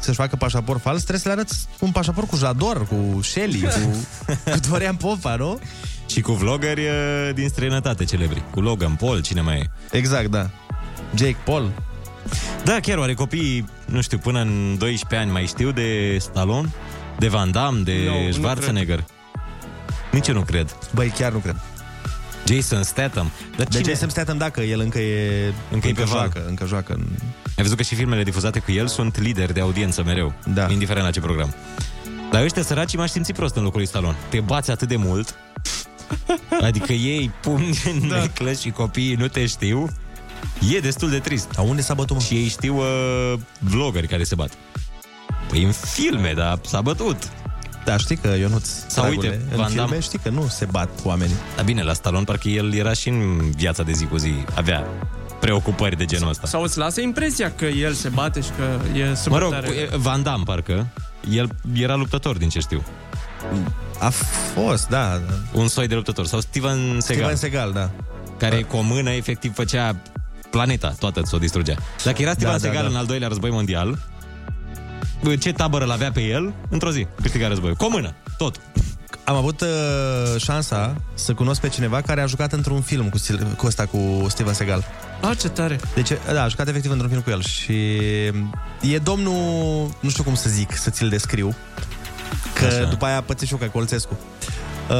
să-și facă pașaport fals, trebuie să le arăți un pașaport cu Jador, cu Shelly, cu, cu (laughs) Dorian Popa, nu? Și cu vloggeri uh, din străinătate celebri. Cu Logan Paul, cine mai e? Exact, da. Jake Paul. Da, chiar oare copiii, nu știu, până în 12 ani mai știu de Stallone, de Van Damme, de Nu, nu Schwarzenegger? Nici eu nu cred. Băi, chiar nu cred. Jason Statham. Dar De cine- Jason Statham, dacă el încă e... Încă e pe val. joacă, încă joacă. în- Ai văzut că și filmele difuzate cu el sunt lideri de audiență mereu, da. indiferent la ce program. Dar ăștia săraci m-aș simți prost în locul lui Stallone. Te bați atât de mult, (laughs) adică ei pumni în da. neclăș și copiii nu te știu, e destul de trist. Dar unde s-a bătut, mă? Și ei știu uh, vloggeri care se bat. Păi în filme, dar s-a bătut. Da, știi că Ionuț, Sau dragule, uite, în Van filme Damme. știi că nu se bat oamenii. Dar bine, la Stallone parcă el era și în viața de zi cu zi, avea preocupări de genul ăsta. Sau îți lasă impresia că el se bate și că e super Mă rog, tare. e- Van Damme parcă, el era luptător din ce știu. A fost, da. Un soi de luptător. Sau Steven Seagal. Steven Seagal, da. Care cu o mână efectiv făcea planeta, toată ți-o distrugea. Dacă era Steven Da, da, Seagal da. în al doilea război mondial, ce tabără l-avea pe el, într-o zi, câștiga războiul. Cu o mână, tot. Am avut uh, șansa să cunosc pe cineva care a jucat într-un film cu, Sil- cu ăsta, cu Steven Seagal. Ah, ce tare. Deci, da, a jucat efectiv într-un film cu el și e domnul, nu știu cum să zic, să ți-l descriu, că Așa. Așa. după aia pățișucă Colțescu. (laughs)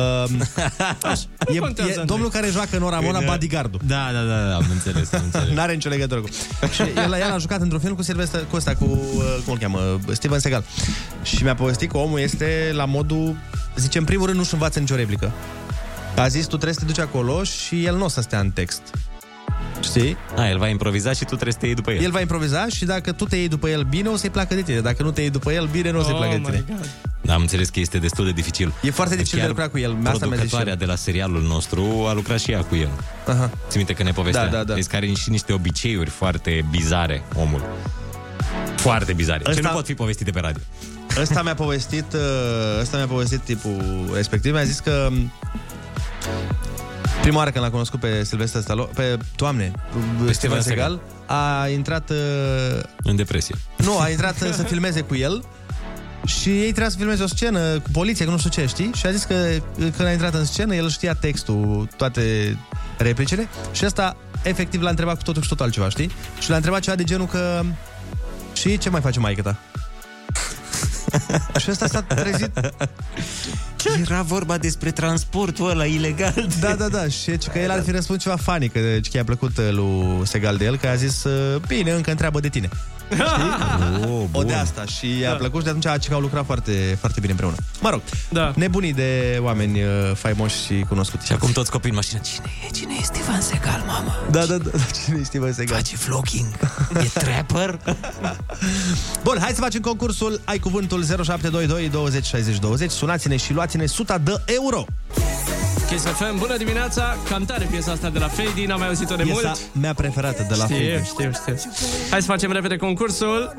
Uh, e, contează, e Andrei. domnul care joacă în Oramona Când- bodyguard Da, da, da, da, am înțeles, am înțeles. N-are nicio legătură cu... Și el, el a jucat într-un film cu Sylvester, cu ăsta, cu, uh, cum îl cheamă, Steven Seagal. Și mi-a povestit că omul este la modul, zice, în primul rând nu-și învață nicio replică. A zis, tu trebuie să te duci acolo și el nu o să stea în text. Știi? A, el va improviza și tu trebuie să te iei după el. El va improviza și dacă tu te iei după el bine, o să-i placă de tine. Dacă nu te iei după el bine, nu o să-i Oh placă de my tine. God. Da, am înțeles că este destul de dificil. E foarte dificil Chiar de lucrat cu el. Asta mi-a zis și Producătoarea el. de la serialul nostru a lucrat și ea cu el. Aha. Ți minte că ne povestea? Da, da, da. Deci că are și niște obiceiuri foarte bizare, omul. Foarte bizare. Ce Ăsta- nu pot fi povestite pe radio. Ăsta mi-a povestit, uh, ăsta mi-a povestit tipul respectiv, mi-a zis că m, prima oară când l-a cunoscut pe Sylvester Stallone, pe, doamne, pe Steven Seagal, a intrat, uh, În depresie. nu, a intrat uh, să filmeze cu el și ei trebuia să filmeze o scenă cu poliție, că nu știu ce, știi? Și a zis că uh, când a intrat în scenă, el știa textul, toate replicile și ăsta efectiv l-a întrebat cu totul și totul altceva, știi? Și l-a întrebat ceva de genul că și ce mai face maică ta? (laughs) și ăsta s-a trezit Era vorba despre transportul ăla ilegal. Da, da, da. Și că el ar fi răspuns ceva funny, că, deci, că i-a plăcut uh, lui Segal de el, că a zis, uh, bine, încă întreabă de tine. Oh, O de asta și i-a Da. plăcut și de atunci a că au lucrat foarte, foarte bine împreună. Mă rog, Da. nebunii de oameni uh, faimoși și cunoscuți. Și acum toți copiii în mașină. Cine e? Cine e Steven Seagal, mamă? Da, da, da, da. Cine e Steven Segal? Face vlogging. E trapper? (laughs) Bun, hai să facem concursul Ai cuvântul 0722 20 60 20 Sunați-ne și luați-ne 100 de euro Kiss FM, bună dimineața! Cantare piesa asta de la Fady, n-am mai auzit-o de Piesa mult. mea preferată de la Știu, Fade. știu, știu. Hai să facem repede concursul.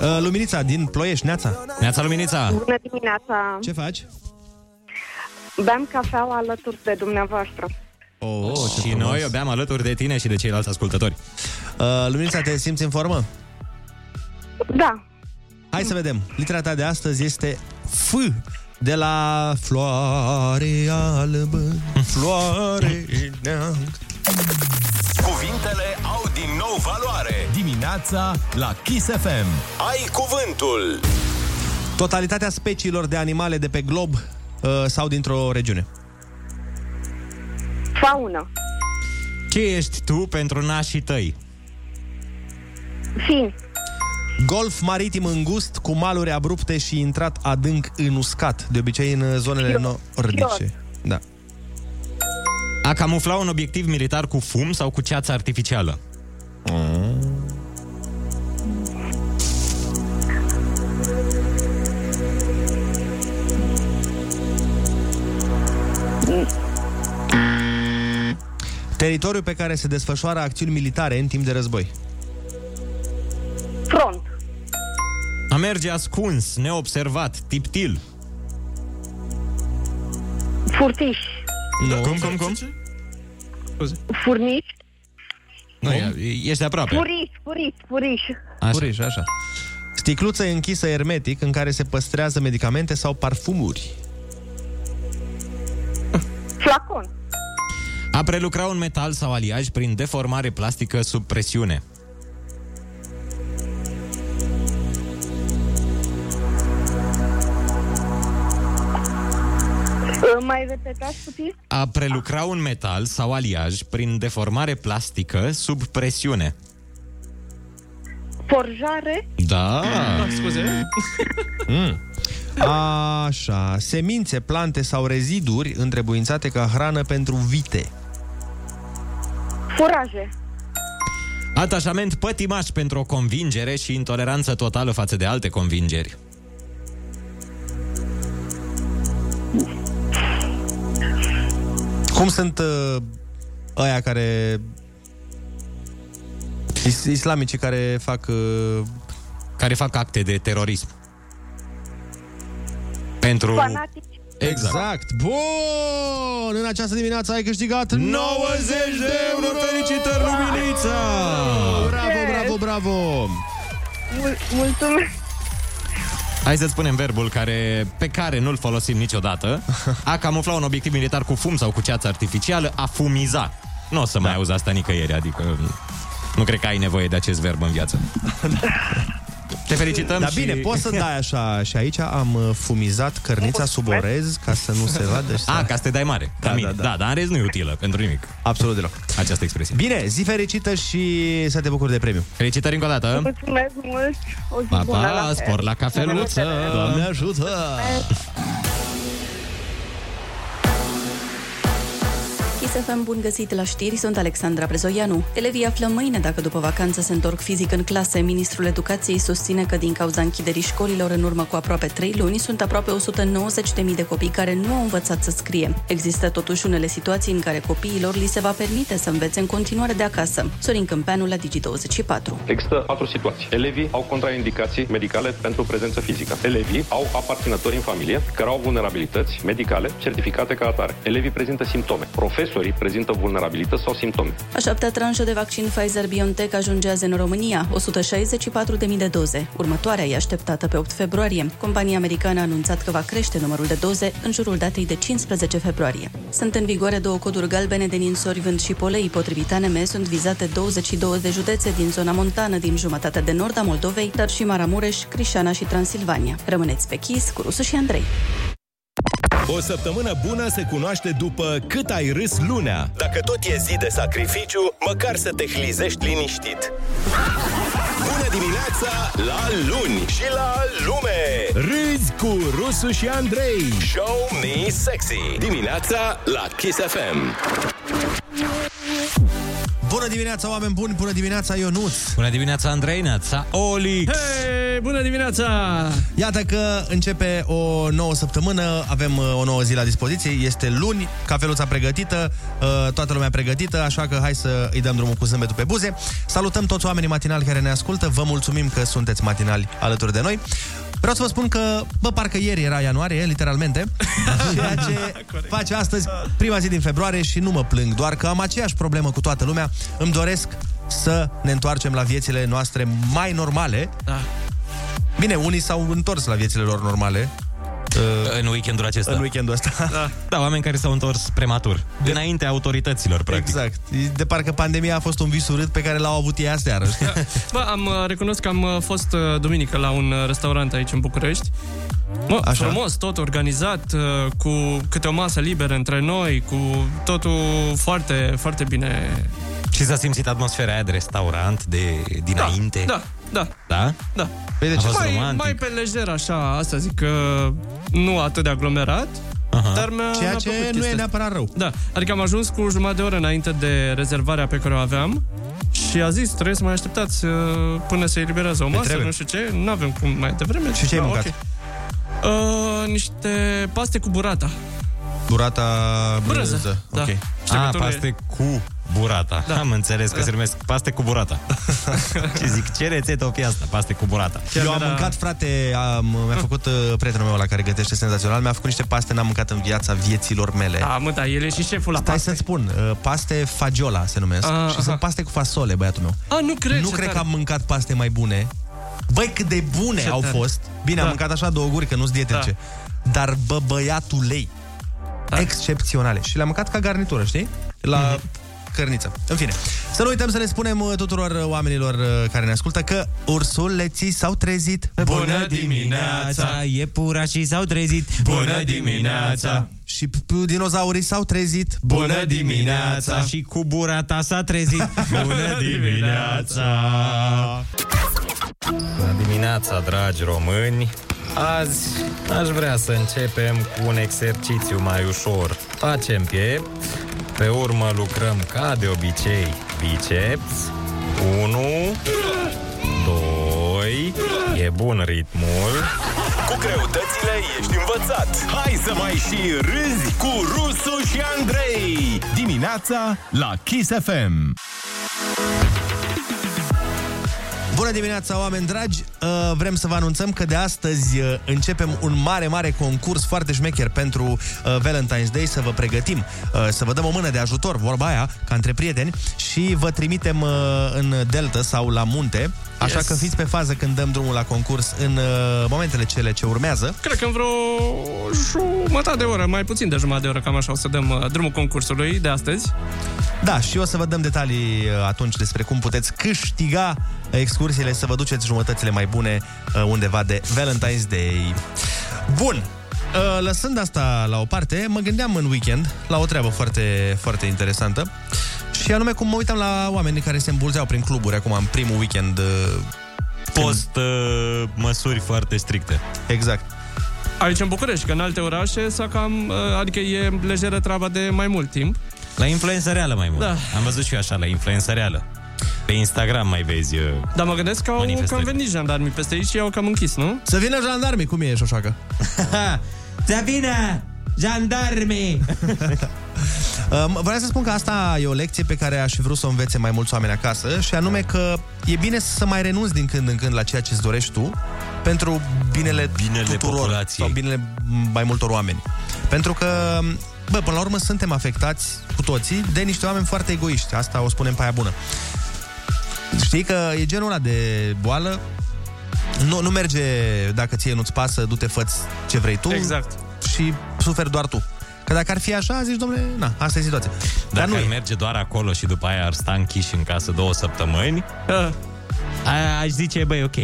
uh, Luminița din Ploiești, Neața Neața Luminița. Bună dimineața! Ce faci? Beam cafeaua alături de dumneavoastră. Oh, ce și frumos. noi o beam alături de tine și de ceilalți ascultători. uh, Luminița, te simți în formă? Da, Hai să vedem. Litera ta de astăzi este F de la floare albă, floare neagră. Cuvintele au din nou valoare. Dimineața la Kiss FM. Ai cuvântul. Totalitatea speciilor de animale de pe glob uh, sau dintr-o regiune. faună, Ce ești tu pentru nașii tăi? fin, Golf maritim îngust cu maluri abrupte și intrat adânc în uscat, de obicei în zonele Fior. nordice. Da. A camufla un obiectiv militar cu fum sau cu ceață artificială? Teritoriul pe care se desfășoară acțiuni militare în timp de război. front, A merge ascuns, neobservat, tiptil. furtiș, Nu. Cum, cum, cum? furniș, Nu, ești aproape. furiș, furiș, furiș, Așa. Furiș, așa. Sticluță închisă ermetic în care se păstrează medicamente sau parfumuri. flacon, A prelucra un metal sau aliaj prin deformare plastică sub presiune. Mai repetați puțin? A prelucra un metal sau aliaj prin deformare plastică sub presiune. Forjare? Da. Ah, scuze. Mm. Așa, semințe, plante sau reziduri întrebuințate ca hrană pentru vite. Furaje? Atașament pătimaș pentru o convingere și intoleranță totală față de alte convingeri. Cum sunt uh, ăia care... Is- islamicii care fac... Uh... Care fac acte de terorism. Pentru... Fanatici? Exact. Bun! În această dimineață ai câștigat 90 de euro! Felicitări, Luminița! Bravo, bravo, bravo! Mul- mulțumesc! Hai să spunem verbul care, pe care nu-l folosim niciodată. A camufla un obiectiv militar cu fum sau cu ceață artificială, a fumiza. Nu o să mai auzi asta nicăieri, adică nu cred că ai nevoie de acest verb în viață. (laughs) Te felicităm Dar și... bine, poți să dai așa și aici am uh, fumizat cărnița sub orez ca să nu se vadă și să... A, ca să te dai mare. Da, Da, mine. da, Da, da. da, dar în rest nu e utilă pentru nimic. Absolut deloc. Această expresie. Bine, zi fericită și să te bucuri de premiu. Felicitări încă o dată. Mulțumesc mult! O zi Pa, bună! pa, la fel. spor la cafeluță. Doamne ajută! FM, bun găsit la știri, sunt Alexandra Brezoianu. Elevii află mâine dacă după vacanță se întorc fizic în clase. Ministrul Educației susține că din cauza închiderii școlilor în urmă cu aproape 3 luni, sunt aproape 190.000 de copii care nu au învățat să scrie. Există totuși unele situații în care copiilor li se va permite să învețe în continuare de acasă. Sorin Câmpeanu la Digi24. Există patru situații. Elevii au contraindicații medicale pentru prezență fizică. Elevii au aparținători în familie care au vulnerabilități medicale certificate ca atare. Elevii prezintă simptome. Profesorii prezintă vulnerabilități sau simptome. A șaptea tranșă de vaccin Pfizer-BioNTech ajunge azi în România, 164.000 de doze. Următoarea e așteptată pe 8 februarie. Compania americană a anunțat că va crește numărul de doze în jurul datei de 15 februarie. Sunt în vigoare două coduri galbene de ninsori, vânt și polei. Potrivit ANM sunt vizate 22 de județe din zona montană din jumătatea de nord a Moldovei, dar și Maramureș, Crișana și Transilvania. Rămâneți pe chis cu Rusu și Andrei. O săptămână bună se cunoaște după cât ai râs lunea. Dacă tot e zi de sacrificiu, măcar să te hlizești liniștit. Bună dimineața la luni și la lume! Râzi cu Rusu și Andrei. Show me sexy. Dimineața la Kiss FM. Bună dimineața, oameni buni! Bună dimineața, Ionuț! Bună dimineața, Andrei, neața, Olix! Hei, bună dimineața! Iată că începe o nouă săptămână, avem uh, o nouă zi la dispoziție, este luni, cafeluța pregătită, uh, toată lumea pregătită, așa că hai să îi dăm drumul cu zâmbetul pe buze. Salutăm toți oamenii matinali care ne ascultă, vă mulțumim că sunteți matinali alături de noi. Vreau să vă spun că, bă, parcă ieri era ianuarie, literalmente, (laughs) ceea ce face astăzi prima zi din februarie și nu mă plâng, doar că am aceeași problemă cu toată lumea. Îmi doresc să ne întoarcem la viețile noastre mai normale. Da. Bine, unii s-au întors la viețile lor normale. Uh, În weekendul acesta. În weekendul ăsta. Da. Da, oameni care s-au întors prematur. Dinainte autorităților, practic. Exact. De parcă pandemia a fost un vis urât pe care l-au avut ei aseară. știi? Bă, am uh, recunosc că am uh, fost uh, duminică la un uh, restaurant aici în București. Mă, Așa. Așa. frumos, tot organizat, uh, cu câte o masă liberă între noi, cu totul foarte, foarte bine. Și s-a simțit atmosfera aia de restaurant de dinainte. Da, da, Da? da. Păi de A ce? fost Mai, romantic. mai pe lejer, așa, asta zic că nu atât de aglomerat, Aha. dar mi-a, Ceea mi-a ce plăcut nu e chestia asta. neapărat rău. Da, adică am ajuns cu jumătate de oră înainte de rezervarea pe care o aveam și a zis, trebuie să mai așteptați uh, până se eliberează o masă, trebuie. nu știu ce, nu avem cum mai devreme. Și ce ai Da, mâncat? ok. Uh, niște paste cu burata. Burata Brânză, brânză. da. Ok. Știi A, că tu le- paste cu burata. Da. Am înțeles că Da. se numesc paste cu burata. (laughs) Ce zic, ce rețetă o fi asta? Paste cu burata. Chiar Eu am era- mâncat, frate, am, mi-a făcut uh, prietenul meu la care gătește senzațional, mi-a făcut niște paste, n-am mâncat în viața vieților mele. Da, mă, da, el e și șeful la Stai paste. să-ți spun, uh, paste fagiola se numesc Ah, și aha. sunt paste cu fasole, băiatul meu. A, nu cred, nu ce cred tare. că am mâncat paste mai bune. Băi, cât de bune Ce au tare. fost. Bine, am Da. mâncat așa două guri, că nu-s dietetice. Dar, bă, băiatul lei. Da. Excepționale. Și le-am mâncat ca garnitură, știi? La Mhm. cărniță. În fine. Să nu uităm să le spunem uh, tuturor uh, oamenilor uh, care ne ascultă că ursuleții s-au trezit. Iepurașii s-au trezit. Și și p- p- dinozaurii s-au trezit. Bună dimineața! Și cu bura ta s-a trezit. (laughs) Bună dimineața! Bună dimineața, dragi români! Azi aș vrea să începem cu un exercițiu mai ușor. Facem piept, pe urmă lucrăm ca de obicei biceps. 1, 2, e bun ritmul. Cu greutățile ești învățat. Hai să mai și râzi cu Rusu și Andrei. Dimineața la Kiss FM. Bună dimineața, oameni dragi! Uh, Vrem să vă anunțăm că de astăzi uh, începem un mare, mare concurs foarte șmecher pentru uh, Valentine's Day, să vă pregătim, uh, să vă dăm o mână de ajutor, vorba aia, ca între prieteni, și vă trimitem uh, în delta sau la munte, așa Yes. că fiți pe fază când dăm drumul la concurs în uh, momentele cele ce urmează. Cred că în vreo jumătate de oră, mai puțin de jumătate de oră, cam așa o să dăm uh, drumul concursului de astăzi. Da, și o să vă dăm detalii uh, atunci despre cum puteți câștiga excursiile să vă duceți jumătățile mai bune uh, undeva de Valentine's Day. Bun, uh, lăsând asta la o parte, mă gândeam în weekend la o treabă foarte, foarte interesantă și anume cum mă uitam la oamenii care se îmbulzeau prin cluburi acum în primul weekend uh, Post uh, măsuri foarte stricte. Exact. Aici în București, că în alte orașe s-a cam, uh, adică e lejeră treaba de mai mult timp. La influență reală mai mult. Da. Am văzut și eu așa, la influență reală. Pe Instagram mai vezi... Uh, Dar mă gândesc că au Manifestări. cam venit jandarmii peste aici și i-au cam închis, nu? Să vină jandarmii, cum e, șoșoacă? (laughs) Să vină jandarmii! (laughs) Um, vreau să spun că asta e o lecție pe care aș fi vrut să o învețe mai mulți oameni acasă și anume că e bine să mai renunți din când în când la ceea ce îți dorești tu pentru binele, Binele tuturor populației. sau binele mai multor oameni. Pentru că, bă, până la urmă suntem afectați cu toții de niște oameni foarte egoiști. Asta o spunem pe aia bună. Știi că e genul ăla de boală nu, nu merge dacă ție nu-ți pasă, du-te, fă ce vrei tu Exact. și suferi doar tu. Că dacă ar fi așa, zici, domnule, na, asta e situația. Dacă nu ar e. merge doar acolo și după aia ar sta închiși în casă două săptămâni, aia aș zice, băi, ok,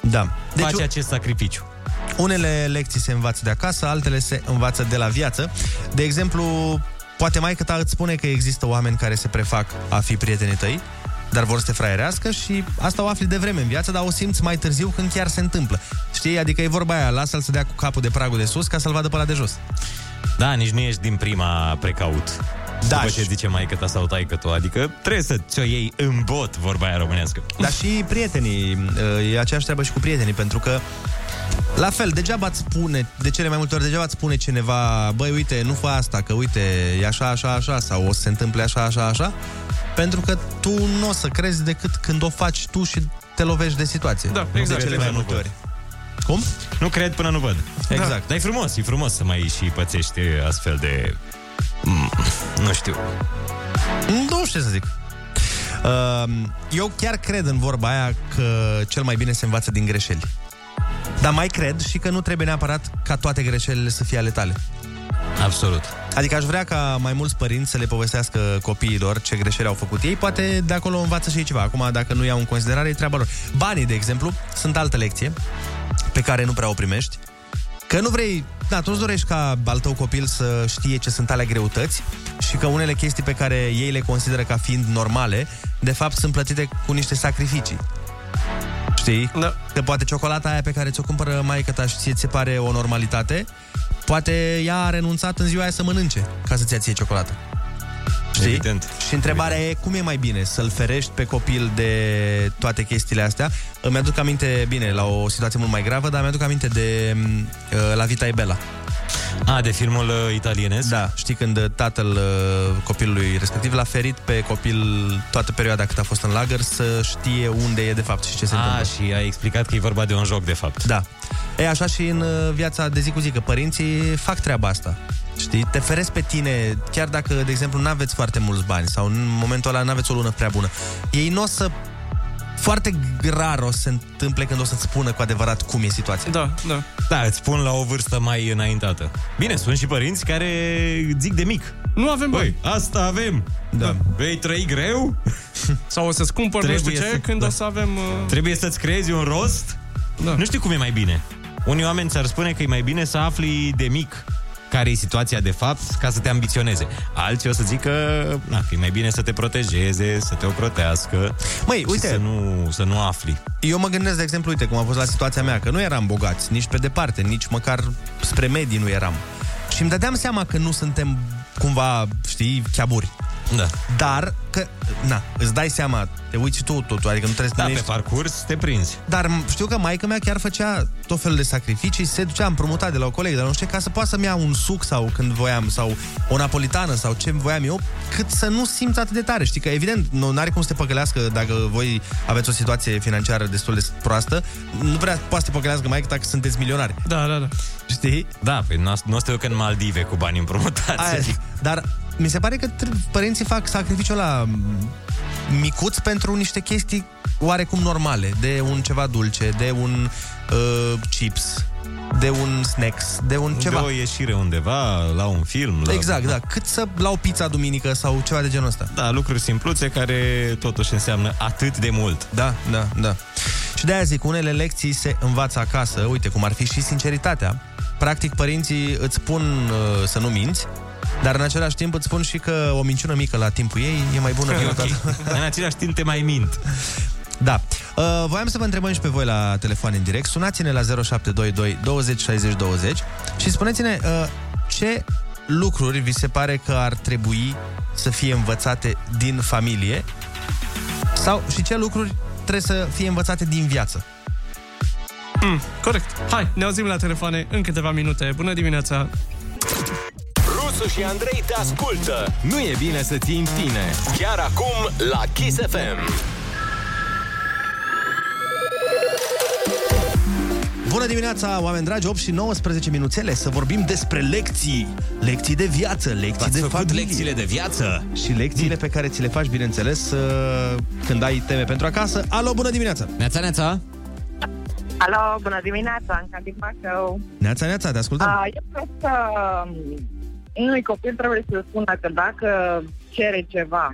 Da. deci face acest sacrificiu. Unele lecții se învață de acasă, altele se învață de la viață. De exemplu, poate mai ta îți spune că există oameni care se prefac a fi prietenii tăi, dar vor să te fraierească și asta o afli de vreme în viață, dar o simți mai târziu când chiar se întâmplă. Știi? Adică e vorba aia, lasă-l să dea cu capul de pragul de sus ca să-l vadă pe la de jos. Da, nici nu ești din prima precaut. Da, După și- ce zice mai ta sau taică tu, adică trebuie să ți-o iei în bot, vorba aia românească. Dar și prietenii, e aceeași treabă și cu prietenii, pentru că la fel, degeaba îți spune, de cele mai multe ori, degeaba îți spune cineva, băi, uite, nu fă asta, că uite, e așa, așa, așa, sau o să se întâmple așa, așa, așa, pentru că tu nu o să crezi decât când o faci tu și te lovești de situație. Da, Nu exact. De cele mai multe ori. Cum? Nu cred până nu văd. Exact. Da. Dar e frumos, e frumos să mai și pățești astfel de... Mm, Nu știu. Nu știu ce să zic. Uh, Eu chiar cred în vorba aia că cel mai bine se învață din greșeli. Dar mai cred și că nu trebuie neapărat ca toate greșelile să fie ale tale. Absolut. Adică aș vrea ca mai mulți părinți să le povestească copiilor ce greșeli au făcut ei. Poate de acolo învață și ei ceva. Acum, dacă nu iau în considerare, e treaba lor. Banii, de exemplu, sunt altă lecție pe care nu prea o primești. Că nu vrei, da, tu îți dorești ca al tău copil să știe ce sunt alea greutăți și că unele chestii pe care ei le consideră ca fiind normale, de fapt sunt plătite cu niște sacrificii. Știi? Da. Că poate ciocolata aia pe care ți-o cumpără maică ta și ție ți se pare o normalitate, poate ea a renunțat în ziua aia să mănânce ca să-ți ia ție ciocolată. Știi? Evident. Și întrebarea e cum e mai bine să-l ferești pe copil de toate chestiile astea. Îmi aduc aminte, bine, la o situație mult mai gravă, dar mi-aduc aminte de uh, La Vita e Bella. A, de filmul uh, italienesc? Da, știi când uh, tatăl uh, copilului respectiv l-a ferit pe copil toată perioada cât a fost în lagăr să știe unde e de fapt și ce se A, întâmplă. și a explicat că e vorba de un joc, de fapt. Da. E așa și în uh, viața de zi cu zi, că părinții fac treaba asta. Știi? Te feresc pe tine, chiar dacă, de exemplu, nu aveți foarte mulți bani sau în momentul ăla nu aveți o lună prea bună. Ei nu o să foarte rar o să se întâmple când o să-ți spună cu adevărat cum e situația. Da, da. Da, îți spun la o vârstă mai înaintată. Bine, sunt și părinți care zic de mic. Nu avem bani. Băi, asta avem. Da. Vei trăi greu? (laughs) Sau o să-ți cumpăr nu știu Trebuie ce, să- când da. o să avem... Uh... Trebuie să-ți creezi un rost? Da. Nu știu cum e mai bine. Unii oameni ți-ar spune că e mai bine să afli de mic care e situația de fapt ca să te ambiționeze. Alții o să zică, na, fi mai bine să te protejeze, să te ocrotească. Măi, și uite- Să nu, să nu afli. Eu mă gândesc, de exemplu, uite, cum a fost la situația mea, că nu eram bogați, nici pe departe, nici măcar spre medii nu eram. Și îmi dădeam seama că nu suntem cumva, știi, chiaburi. Da. Dar că, na, îți dai seama, te uiți și tu totul, adică nu trebuie să Da, te pe parcurs te prinzi. Dar m- știu că maica mea chiar făcea tot felul de sacrificii, se ducea împrumutat de la o colegă, dar nu știu, ca să poată să-mi ia un suc sau când voiam, sau o napolitană sau ce voiam eu, cât să nu simt atât de tare. Știi că, evident, nu are cum să te păcălească dacă voi aveți o situație financiară destul de proastă, nu prea poate să te păcălească maica dacă sunteți milionari. Da, da, da. Știi? Da, păi nu, nu o să te duc în Maldive cu bani împrumutați. Aia zic. Dar mi se pare că tr- părinții fac sacrificiul la micuț pentru niște chestii oarecum normale, de un ceva dulce, de un uh, chips, de un snacks, de un ceva. De o ieșire undeva, la un film. La... Exact, da. Cât să la o pizza duminică sau ceva de genul ăsta. Da, lucruri simpluțe care totuși înseamnă atât de mult. Da, da, da. Și de aia zic, unele lecții se învață acasă, uite, cum ar fi și sinceritatea. Practic, părinții îți spun uh, să nu minți, dar în același timp îți spun și că o minciună mică la timpul ei e mai bună (laughs) E decât ok. toată- În același timp te mai mint. Da. Uh, voiam să vă întrebăm și pe voi la telefon în direct. Sunați-ne la 0722 20 60 20 și spuneți-ne uh, ce lucruri vi se pare că ar trebui să fie învățate din familie sau și ce lucruri trebuie să fie învățate din viață. Mm, corect. Hai, ne auzim la telefoane în câteva minute. Bună dimineața! Rusu și Andrei te ascultă. Nu e bine să ții în tine. Chiar acum la Kiss FM. Bună dimineața, oameni dragi, 8 și 19 minuțele să vorbim despre lecții. Lecții de viață, lecții V-ați de făcut familie. lecțiile de viață? Și lecțiile pe care ți le faci, bineînțeles, uh, când ai teme pentru acasă. Alo, bună dimineața! Neața, neața! Alo, bună dimineața, Anca din Bacău. Neața, neața, te ascultăm. Uh, eu cred că um, unui copil trebuie să spună că dacă cere ceva,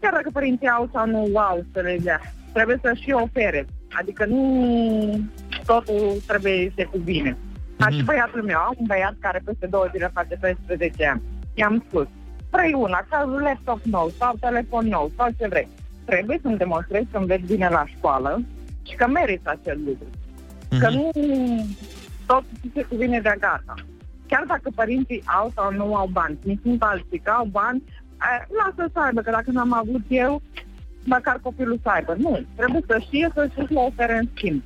chiar dacă părinții au sau nu au să le dea, trebuie să și ofere. Adică nu totul trebuie să cu bine. Ca și băiatul meu, am un băiat care peste două zile face 13 ani. I-am spus, vrei una, sau un laptop nou, sau telefon nou, sau ce vrei. Trebuie să-mi demonstrezi că înveți bine la școală și că meriți acel lucru. Că nu tot se cuvine de gata. Chiar dacă părinții au sau nu au bani, nici sunt alții că au bani, a, lasă să aibă, că dacă n-am avut eu, măcar copilul să aibă. Nu, trebuie să știe să și le ofere în schimb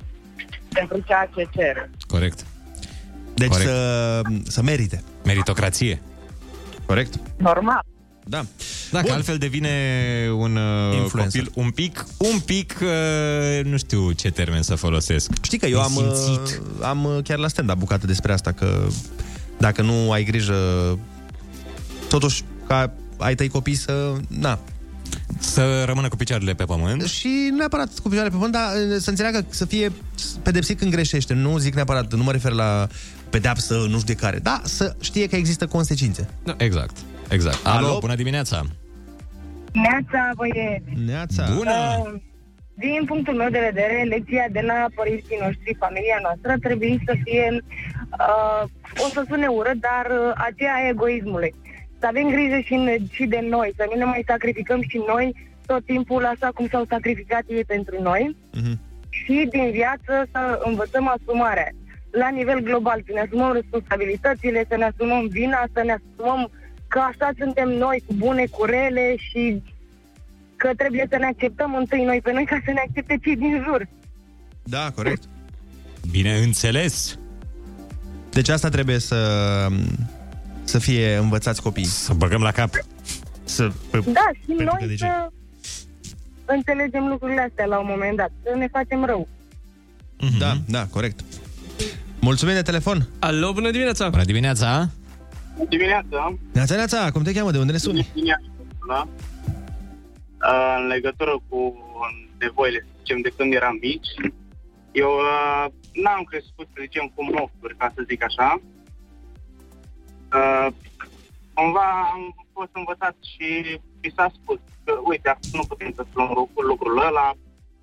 pentru ceea ce cere. Corect. Deci Corect. să, să merite. Meritocrație. Corect. Normal. Da. Da, că altfel devine un uh, Influencer. copil un pic, un pic, uh, nu știu ce termen să folosesc. Știi că eu am, Nesimțit. uh, am uh, chiar la stand-up bucată despre asta, că dacă nu ai grijă, totuși, ca ai tăi copii să... Na, Să rămână cu picioarele pe pământ. Și nu neapărat cu picioarele pe pământ, dar uh, să înțeleagă să fie pedepsit când greșește. Nu zic neapărat, nu mă refer la pedeapsă, nu știu de care. Da, să știe că există consecințe. Da. Exact, exact. Alo, Alo? bună dimineața! Neața, băieți. Neața. Bună! Uh, din punctul meu de vedere, lecția de la părinții noștri, familia noastră, trebuie să fie, uh, o să sune urât, dar uh, aceea a egoismului. Să avem grijă și, în- și de noi, să nu ne mai sacrificăm și noi tot timpul așa cum s-au sacrificat ei pentru noi și din viață să învățăm asumarea. La nivel global, să ne asumăm responsabilitățile, să ne asumăm vina, să ne asumăm că așa suntem noi, cu bune, cu rele și că trebuie să ne acceptăm întâi noi pe noi ca să ne accepte cei din jur. Da, corect. Bine înțeles. Deci asta trebuie să, să fie învățați copiii. Să băgăm la cap. Să, Da, și Pentru că noi de ce? să înțelegem lucrurile astea la un moment dat, să ne facem rău. Da, da, corect. Mulțumim de telefon. Alo, bună dimineața! Bună dimineața! Dimineața, Neața, neața, cum te cheamă? De unde ne suni? da? Uh, în legătură cu nevoile, să zicem, de când eram mici, eu uh, n-am crescut, să zicem, cu mofturi, ca să zic așa. Uh, cumva am fost învățat și mi s-a spus că, uite, acum nu putem să luăm lucrul, lucrul ăla,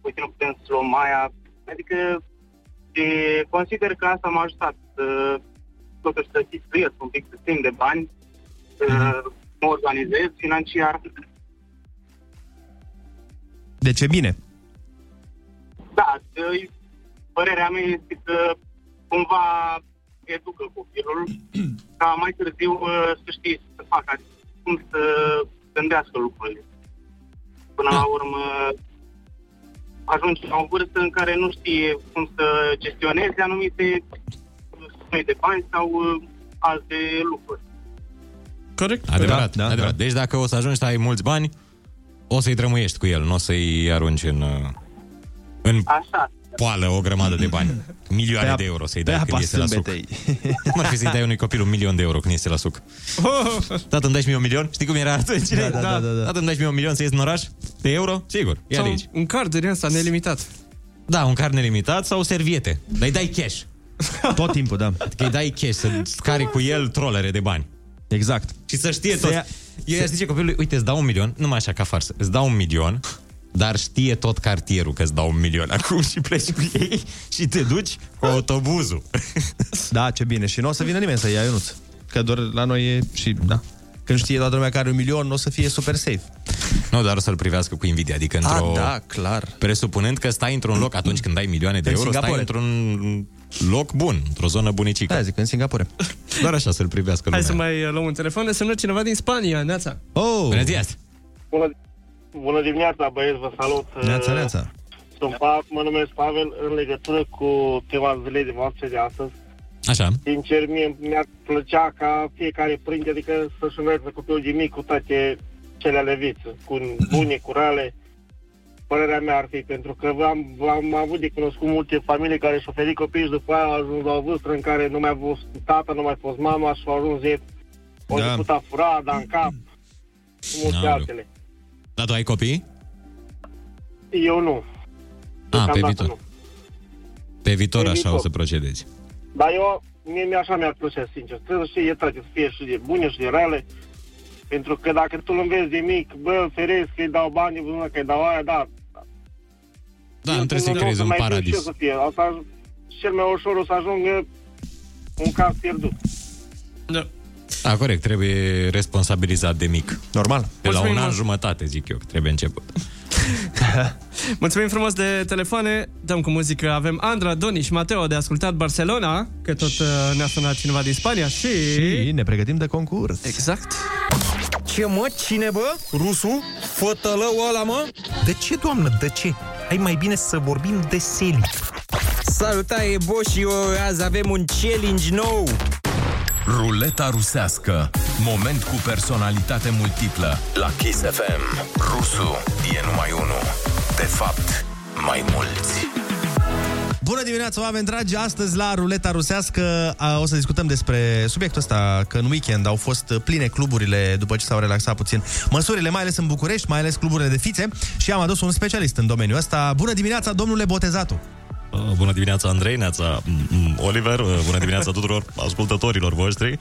uite, nu putem să luăm aia. Adică și consider că asta m-a ajutat uh, totuși să chistuiesc un pic de timp de bani, să mă organizez financiar. De ce bine? Da, uh, părerea mea este că cumva educă copilul (clears throat) ca mai târziu uh, să știe să facă, adică cum să gândească lucrurile. Până la urmă ajunge la o vârstă în care nu știe cum să gestioneze anumite sume de bani sau uh, alte lucruri. Corect. Adevărat, da, adevărat. Deci dacă o să ajungi să ai mulți bani, o să-i drămâiești cu el, nu o să-i arunci în, uh, în Așa. poală o grămadă de bani. Milioane de euro să-i dai când iese la suc. (laughs) Cum ar fi să-i dai unui copil un milion de euro când iese la suc? Tată, îmi dai și mie un milion? Știi cum era atunci? Da, da, da, da, da. Tată, îmi dai și mie un milion să ies în oraș? De euro? Sigur, ia Sau de aici. un card din asta nelimitat. Da, un card nelimitat sau serviete. Dar îi dai cash. (laughs) Tot timpul, da. Adică îi dai cash, să cari cu el trolere de bani. Exact. Și să știe Să tot. Ia- Eu i zice copilului, uite, îți dau un milion, numai așa ca farsă, îți dau un milion, dar știe tot cartierul că îți dau un milion acum și pleci cu ei și te duci cu autobuzul. Da, ce bine. Și nu o să vină nimeni să ia Ionuț. Că doar la noi e și, da. Când știe toată lumea că are un milion, o să fie super safe. Nu, dar o să-l privească cu invidia, adică într-o... Ah, da, clar. Presupunând că stai într-un loc atunci când ai milioane de În euro, stai Singapore. într-un loc bun, într-o zonă bunicică. Da, zic, în Singapore. Doar așa să-l privească Hai lumea. să mai uh, luăm un telefon. Ne semnă cineva din Spania, Neața. Oh! Bună ziua! Bună, bună dimineața, băieți, vă salut. Neața, Uh, neața. Sunt pa, mă numesc Pavel în legătură cu tema zilei de voastre de astăzi. Așa. Sincer, mie mi-ar plăcea ca fiecare părinte, adică să-și învețe copilul de mic cu toate cele ale vieții, cu bune, cu rele. Părerea mea ar fi, pentru că am, am avut de cunoscut multe familii care și-au oferit copii și după aia au ajuns la o vârstă în care nu mai a fost tata, nu mai a fost mama și au ajuns ei, au Da. început a fura, da în cap, și multe Aoleu. altele. Dar tu ai copii? Eu nu. A, pe Deocamdată viitor. nu. Pe viitor Pe așa viitor. o să procedezi. Dar eu, mie mi așa mi-ar plăcea, sincer. Trebuie să fie toate, să fie și de bune și de rele. Pentru că dacă tu îl înveți de mic, bă, feresc că îi dau bani, bă, că îi dau aia, da. Da, nu trebuie să-i Nu o creezi un mai duc și paradis. eu să fie. Asta cel mai ușor o să ajungă un caz pierdut. Da. Da, corect, trebuie responsabilizat de mic. Normal. De la Mulțumim un an mult. jumătate, zic eu, că trebuie început. (laughs) Mulțumim frumos de telefoane. Dăm cu muzică. Avem Andra, Doniș și Mateo de ascultat Barcelona, că tot uh, ne-a sunat cineva din Spania și... Și ne pregătim de concurs. Exact. Ce mă? Cine bă? Rusu? Fătălău ăla mă? De ce, doamnă, de ce? Hai mai bine să vorbim de seli. Salutare, Boș, și eu azi avem un challenge nou. Ruleta rusească. Moment cu personalitate multiplă. La Kiss FM. Rusu e numai unul. De fapt, mai mulți. Bună dimineața, oameni dragi! Astăzi la Ruleta Rusească a, o să discutăm despre subiectul ăsta, că în weekend au fost pline cluburile după ce s-au relaxat puțin măsurile, mai ales în București, mai ales cluburile de fițe și am adus un specialist în domeniul ăsta. Bună dimineața, domnule Botezatu! Uh, Bună dimineața, Andrei, neața mm, mm, Oliver, uh, bună dimineața tuturor ascultătorilor voștri.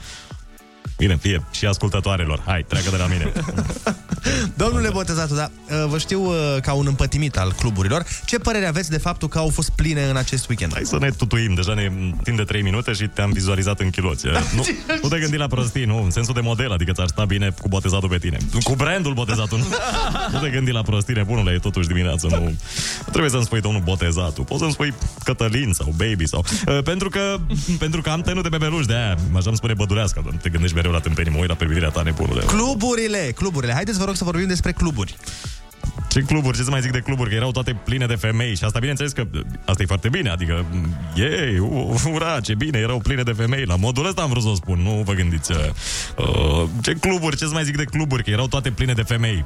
Bine, fie și ascultătoarelor. Hai, treacă de la mine. (laughs) Domnule Botezatu, da, vă știu uh, ca un împătimit al cluburilor. Ce părere aveți de faptul că au fost pline în acest weekend? Hai să ne tutuim, deja ne timp de 3 minute și te-am vizualizat în chiloți. Nu, (laughs) nu te gândi la prostii, nu, în sensul de model, adică ți-ar sta bine cu botezatul pe tine. Cu brandul botezatul, nu, (laughs) nu te gândi la prostii, nebunule, e totuși dimineață, nu. Nu trebuie să-mi spui domnul botezatul, poți să-mi spui Cătălin sau Baby sau... Uh, pentru că pentru că am tenut de bebeluș, de aia, așa îmi spune bădurească, dar te gândești mereu la tâmpenii, mă uit la privirea ta, nebunule. Cluburile, cluburile. Haideți, vă rog, să vorbim despre cluburi. Ce cluburi, ce să mai zic de cluburi, că erau toate pline de femei și asta bineînțeles că asta e foarte bine, adică ei, ura, ce bine, erau pline de femei, la modul ăsta am vrut să o spun, nu vă gândiți. Uh, uh, ce cluburi, ce să mai zic de cluburi, că erau toate pline de femei.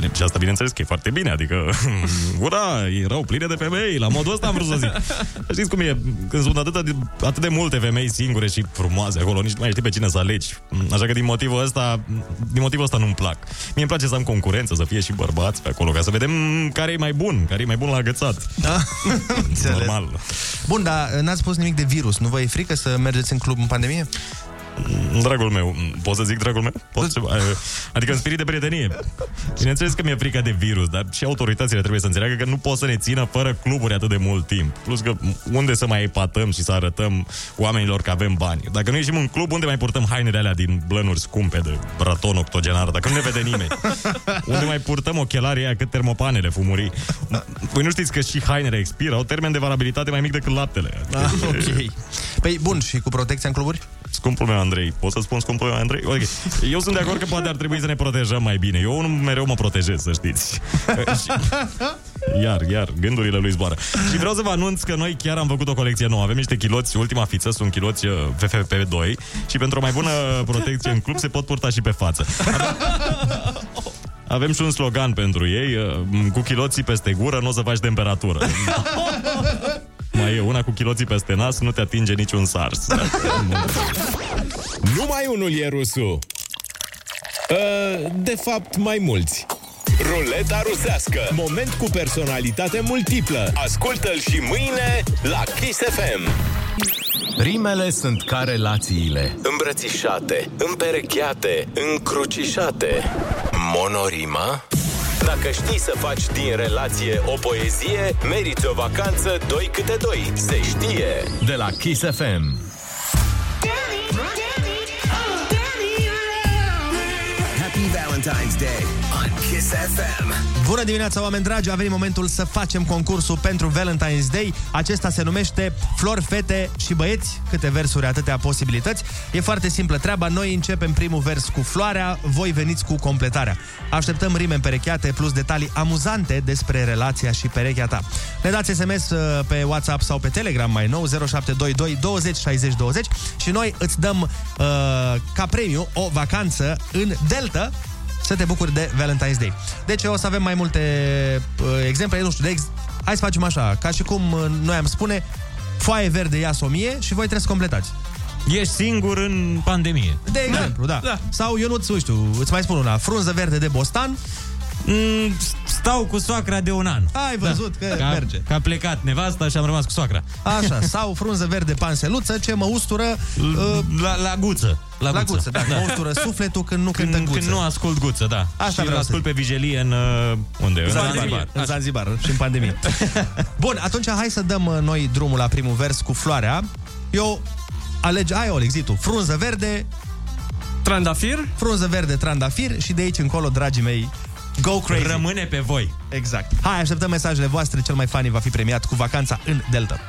Bine, și asta bineînțeles că e foarte bine, adică (laughs) ura, erau pline de femei, la modul ăsta am vrut să zic. Știți cum e, când sunt atât de, atât de multe femei singure și frumoase acolo, nici nu mai știi pe cine să alegi. Așa că din motivul ăsta, din motivul ăsta nu-mi plac. Mie îmi place să am concurență, să fie și bărbați pe acolo, ca să vedem care e mai bun, care e mai bun la agățat. Da? (laughs) Normal. Bun, dar n-ați spus nimic de virus. Nu vă e frică să mergeți în club în pandemie? Dragul meu, pot să zic dragul meu? Pot să... Adică în spirit de prietenie. Bineînțeles că mi-e frică de virus, dar și autoritățile trebuie să înțeleagă că nu pot să ne țină fără cluburi atât de mult timp. Plus că unde să mai epatăm și să arătăm oamenilor că avem bani? Dacă nu ieșim în club, unde mai purtăm hainele alea din blănuri scumpe de braton octogenar? Dacă nu ne vede nimeni. Unde mai purtăm ochelarii aia cât termopanele fumurii? Păi nu știți că și hainele expiră, au termen de valabilitate mai mic decât laptele. Ah, ok. Păi bun, și cu protecția în cluburi? Scumpul meu Andrei, pot să spun scumpul meu Andrei? Ok. Eu sunt de acord că poate ar trebui să ne protejăm mai bine. Eu nu mereu mă protejez, să știți. Și- Iar, iar, gândurile lui zboară. Și vreau să vă anunț că noi chiar am făcut o colecție nouă. Avem niște chiloți, ultima fiță, sunt chiloți uh, FFP2 și pentru o mai bună protecție în club se pot purta și pe față. Avem și un slogan pentru ei, uh, cu chiloții peste gură nu o să faci temperatură. Mai e una cu chiloții peste nas, nu te atinge niciun sars. Numai unul e rusul. Uh, De fapt, mai mulți. Ruleta rusească. Moment cu personalitate multiplă. Ascultă-l și mâine la Kiss FM. Rimele sunt ca relațiile. Îmbrățișate, împerecheate, încrucișate. Monorima? Dacă știi să faci din relație o poezie, meriți o vacanță doi câte doi. Se știe! De la Kiss FM. Happy Valentine's Day on Kiss FM. Bună dimineața, oameni dragi! A venit momentul să facem concursul pentru Valentine's Day. Acesta se numește Flori, fete și băieți. Câte versuri, atâtea posibilități. E foarte simplă treaba. Noi începem primul vers cu floarea, voi veniți cu completarea. Așteptăm rime împerecheate plus detalii amuzante despre relația și perechea ta. Ne dați SMS uh, pe WhatsApp sau pe Telegram mai nou 0722 20 60 20 și noi îți dăm uh, ca premiu o vacanță în Delta să te bucuri de Valentine's Day. Deci o să avem mai multe uh, exemple, nu știu, de ex... hai să facem așa, ca și cum uh, noi am spune, foaie verde ia o mie și voi trebuie să completați. Ești singur în pandemie. De exemplu, da. da. Sau eu nu știu, îți mai spun una, frunză verde de bostan, Mm, stau cu soacra de un an. Ai văzut că Că a, merge. că a plecat nevasta și am rămas cu soacra. Așa, sau frunză verde panseluță ce mă ustură uh, La, la guță. la, la guță, da, mă ustură sufletul când nu Când, cântă în guță. când nu ascult guță, da. Asta și vreau îl să ascult pe vigilie în... Uh, unde? În Zanzibar. Zanzibar. În Zanzibar și în pandemie. (laughs) Bun, atunci hai să dăm uh, noi drumul la primul vers cu floarea. Eu alege, ai Olex, zi tu, frunză verde, Trandafir? frunză verde, trandafir și de aici încolo, dragii mei, go crazy. Rămâne pe voi. Exact. Hai, așteptăm mesajele voastre, cel mai funny va fi premiat cu vacanța în Delta.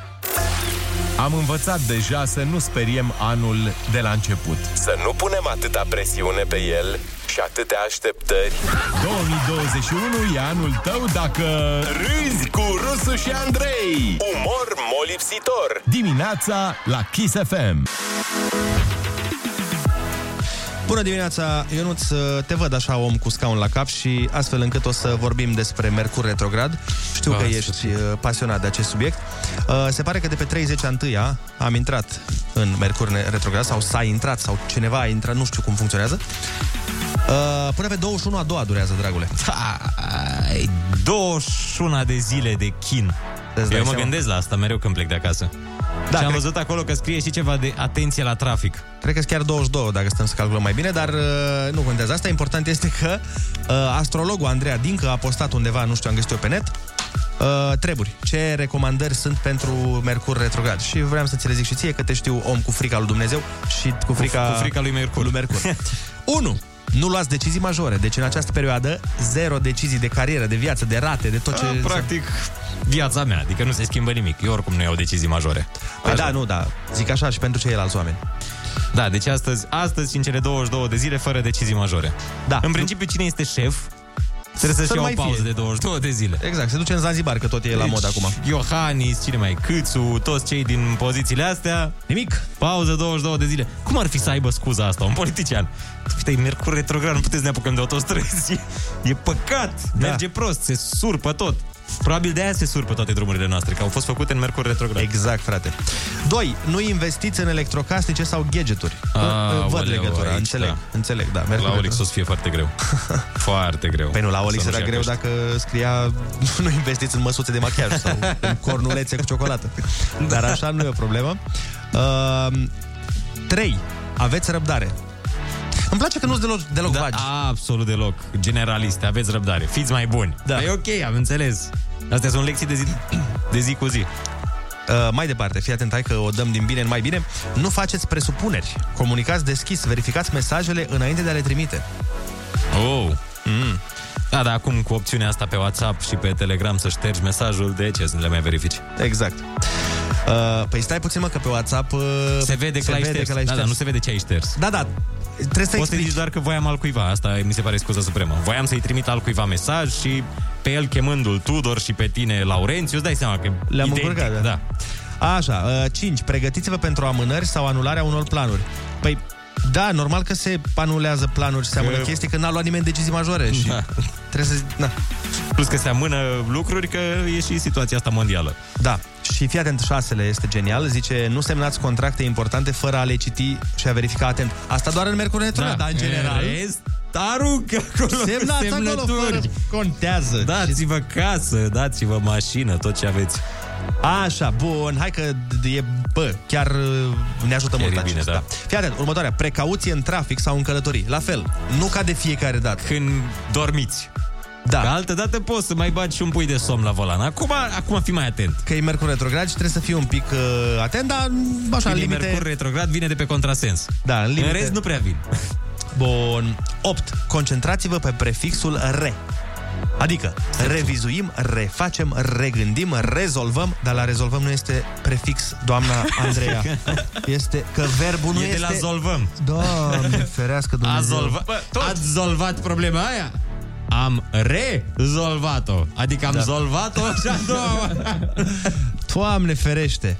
Am învățat deja să nu speriem anul de la început. Să nu punem atâta presiune pe el și atâtea așteptări. 2021 e anul tău dacă Râzi cu Rusu și Andrei. Umor molipsitor. dimineața la Kiss FM. Bună dimineața, Ionuț, te văd așa om cu scaun la cap și astfel încât o să vorbim despre Mercur retrograd. Știu că Ah, ești uh, pasionat de acest subiect. Uh, Se pare că de pe 30 a întâia am intrat în Mercur retrograd sau s-a intrat sau cineva a intrat, nu știu cum funcționează. Uh, Până pe 21 a doua durează, dragule. Ai 21 de zile de chin. Îți dai Eu mă seama? gândesc la asta mereu când plec de acasă. Da, și am cred- văzut acolo că scrie și ceva de atenție la trafic. Cred că chiar 22, dacă stăm să calculăm mai bine, dar uh, nu contează. Asta important este că uh, astrologul Andreea Dincă a postat undeva, nu știu, am găsit eu pe net, uh, treburi. Ce recomandări sunt pentru Mercur retrograd? Și vreau să ți le zic și ție că te știu om cu frica lui Dumnezeu și cu frica, cu frica lui Mercur. Lui Mercur. (laughs) 1. Nu luați decizii majore. Deci în această perioadă, zero decizii de carieră, de viață, de rate, de tot ce... A, practic, viața mea, adică nu se schimbă nimic. Eu oricum nu iau decizii majore. Păi da, nu, da. Zic așa și pentru ceilalți oameni. Da, deci astăzi, astăzi și în cele 22 de zile fără decizii majore. Da. În principiu, cine este șef, trebuie să-și Să ia o mai pauză fie. de 22 de zile. Exact, se duce în Zanzibar, că tot e la Deci, mod acum. Iohannis, cine mai, Câțu, toți cei din pozițiile astea. Nimic. Pauză 22 de zile. Cum ar fi să aibă scuza asta, un politician? Uite, e Mercur retrograd, nu puteți să ne apucăm de autostrăzi. (laughs) E păcat, Da. merge prost, se surpă tot. Probabil de aia se surpă toate drumurile noastre, că au fost făcute în Mercur retrograd. Exact, frate. 2. Nu investiți în electrocasnice sau gadgeturi. A, Văd aoleu, legătura, aici, înțeleg, da. înțeleg, da. La Mercur Olix o să fie foarte greu. (laughs) foarte greu. Păi nu, la Olix Să era nu-și ia greu căști. dacă scria (laughs) nu investiți în măsuțe de machiaj sau în cornulețe cu ciocolată. (laughs) Dar așa nu e o problemă. Uh, 3. aveți răbdare. Îmi place că nu sunt deloc, deloc da, vagi. Absolut deloc. Generaliste, aveți răbdare. Fiți mai buni. Da. E ok, am înțeles. Astea sunt lecții de zi, de zi cu zi. Uh, mai departe, fii atent, hai că o dăm din bine în mai bine. Nu faceți presupuneri. Comunicați deschis, verificați mesajele înainte de a le trimite. Oh. Mm. Da, dar acum cu opțiunea asta pe WhatsApp și pe Telegram să ștergi mesajul, de ce să nu le mai verifici? Exact. Uh, păi stai puțin, mă, că pe WhatsApp uh, Se vede că se l-ai vede șters. că l-ai da, da, șters. nu se vede ce ai șters. Da, da. Trebuie să Poți să zici doar că voiam al cuiva. Asta mi se pare scuza supremă. Voiam să-i trimit al cuiva mesaj și pe el chemându-l Tudor și pe tine Laurențiu, îți dai seama că Le-am identic, încurcat, da. Așa, 5. Pregătiți-vă pentru amânări sau anularea unor planuri. Păi, da, normal că se anulează planuri și se amână Că- chestii, că n-a luat nimeni decizii majore și Da. trebuie să... Na. Plus că se amână lucruri, că e și situația asta mondială. Da. Și fii atent, șasele este genial. Zice, nu semnați contracte importante fără a le citi și a verifica atent. Asta doar în Mercur Retrograd, da. dar în general... În rest, aruncă acolo Semnați acolo semnături. fără contează. Dați-vă casă, dați-vă mașină, tot ce aveți. Așa, bun, hai că e, bă, chiar uh, ne ajută Chiar mult e bine, acesta. da. Fii atent, următoarea, precauție în trafic sau în călătorii. La fel, nu ca de fiecare dată. Când dormiți. Da. Că altă dată poți să mai bagi și un pui de somn la volan. Acum, acum fi mai atent. Că e Mercur retrograd și trebuie să fii un pic uh, atent, dar mm, așa, în Când e limite... Mercur retrograd, vine de pe contrasens. Da, în limite... În rest, nu prea vin. Bun. 8. Concentrați-vă pe prefixul re. Adică, revizuim, refacem, regândim, rezolvăm, dar la rezolvăm nu este prefix, doamna (laughs) Andreea. Este că verbul nu e este... de la zolvăm. Doamne, ferească A Dumnezeu. zolva... Ați zolvat problema aia? Am rezolvat-o. Adică am Da. da. zolvat-o și a doua oară. (laughs) Doamne ferește.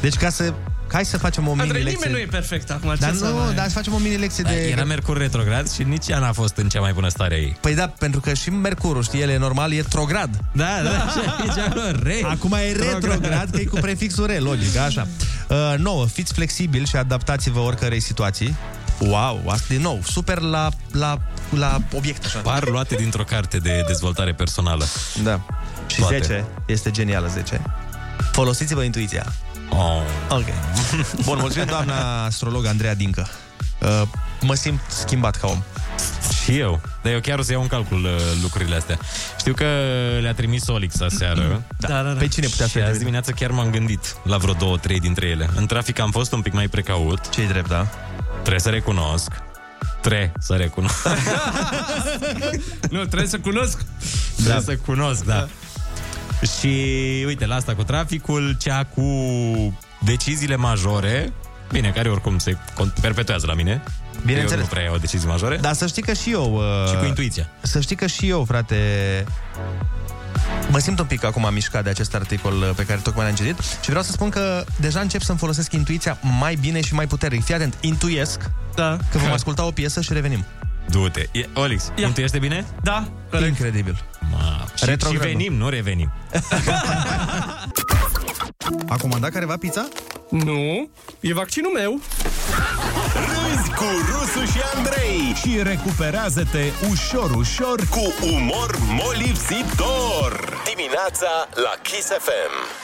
Deci ca să... Hai să facem o Andrei, mini-lecție. nimeni nu e perfect acum. Dar ce să nu, mai- dar să facem o mini-lecție de... Era Mercur retrograd și nici ea n-a fost în cea mai bună stare a ei. Păi da, pentru că și Mercurul, știi, el e normal, e trograd. Da, da, și aici acolo, re. Acum e retrograd, că e cu prefixul re, logic, așa. Uh, nouă, fiți flexibili și adaptați-vă oricărei situații. Wow, asta din nou, super la, la, la obiect, așa. Par luate dintr-o carte de dezvoltare personală. Da. Și Toate. 10, este genială 10. Folosiți-vă intuiția. Oh. Ok. Bun, mulțumim doamna astrolog Andreea Dincă. Uh, mă simt schimbat ca om. Și eu. Dar eu chiar o să iau în calcul uh, lucrurile astea. Știu că le-a trimis Olix aseară. Da, da, da. Pe cine putea Și să azi dimineață chiar m-am gândit la vreo două, trei dintre ele. În trafic am fost un pic mai precaut. Ce-i drept, da? Trebuie să recunosc. Trebuie să recunosc. (laughs) Nu, trebuie să cunosc. Trebuie să cunosc, da. Și uite, la asta cu traficul, cea cu deciziile majore, bine, care oricum se con- perpetuează la mine. Bineînțeles. Eu nu prea iau decizii majore. Dar să știi că și eu... Uh, Și cu intuiția. Să știi că și eu, frate... Mă simt un pic acum mișcat de acest articol uh, pe care tocmai l-am citit și vreau să spun că deja încep să-mi folosesc intuiția mai bine și mai puternic. Fii atent, intuiesc da. că vom asculta o piesă și revenim. Du-te. E, Olix, Ia. intuiește bine? Da, Incredibil. Ma, și, și Retrogradul. venim, nu revenim. (laughs) A comandat careva pizza? Nu, e vaccinul meu. Râzi cu Rusu și Andrei și recuperează-te ușor, ușor cu umor molipsitor. Dimineața la Kiss FM.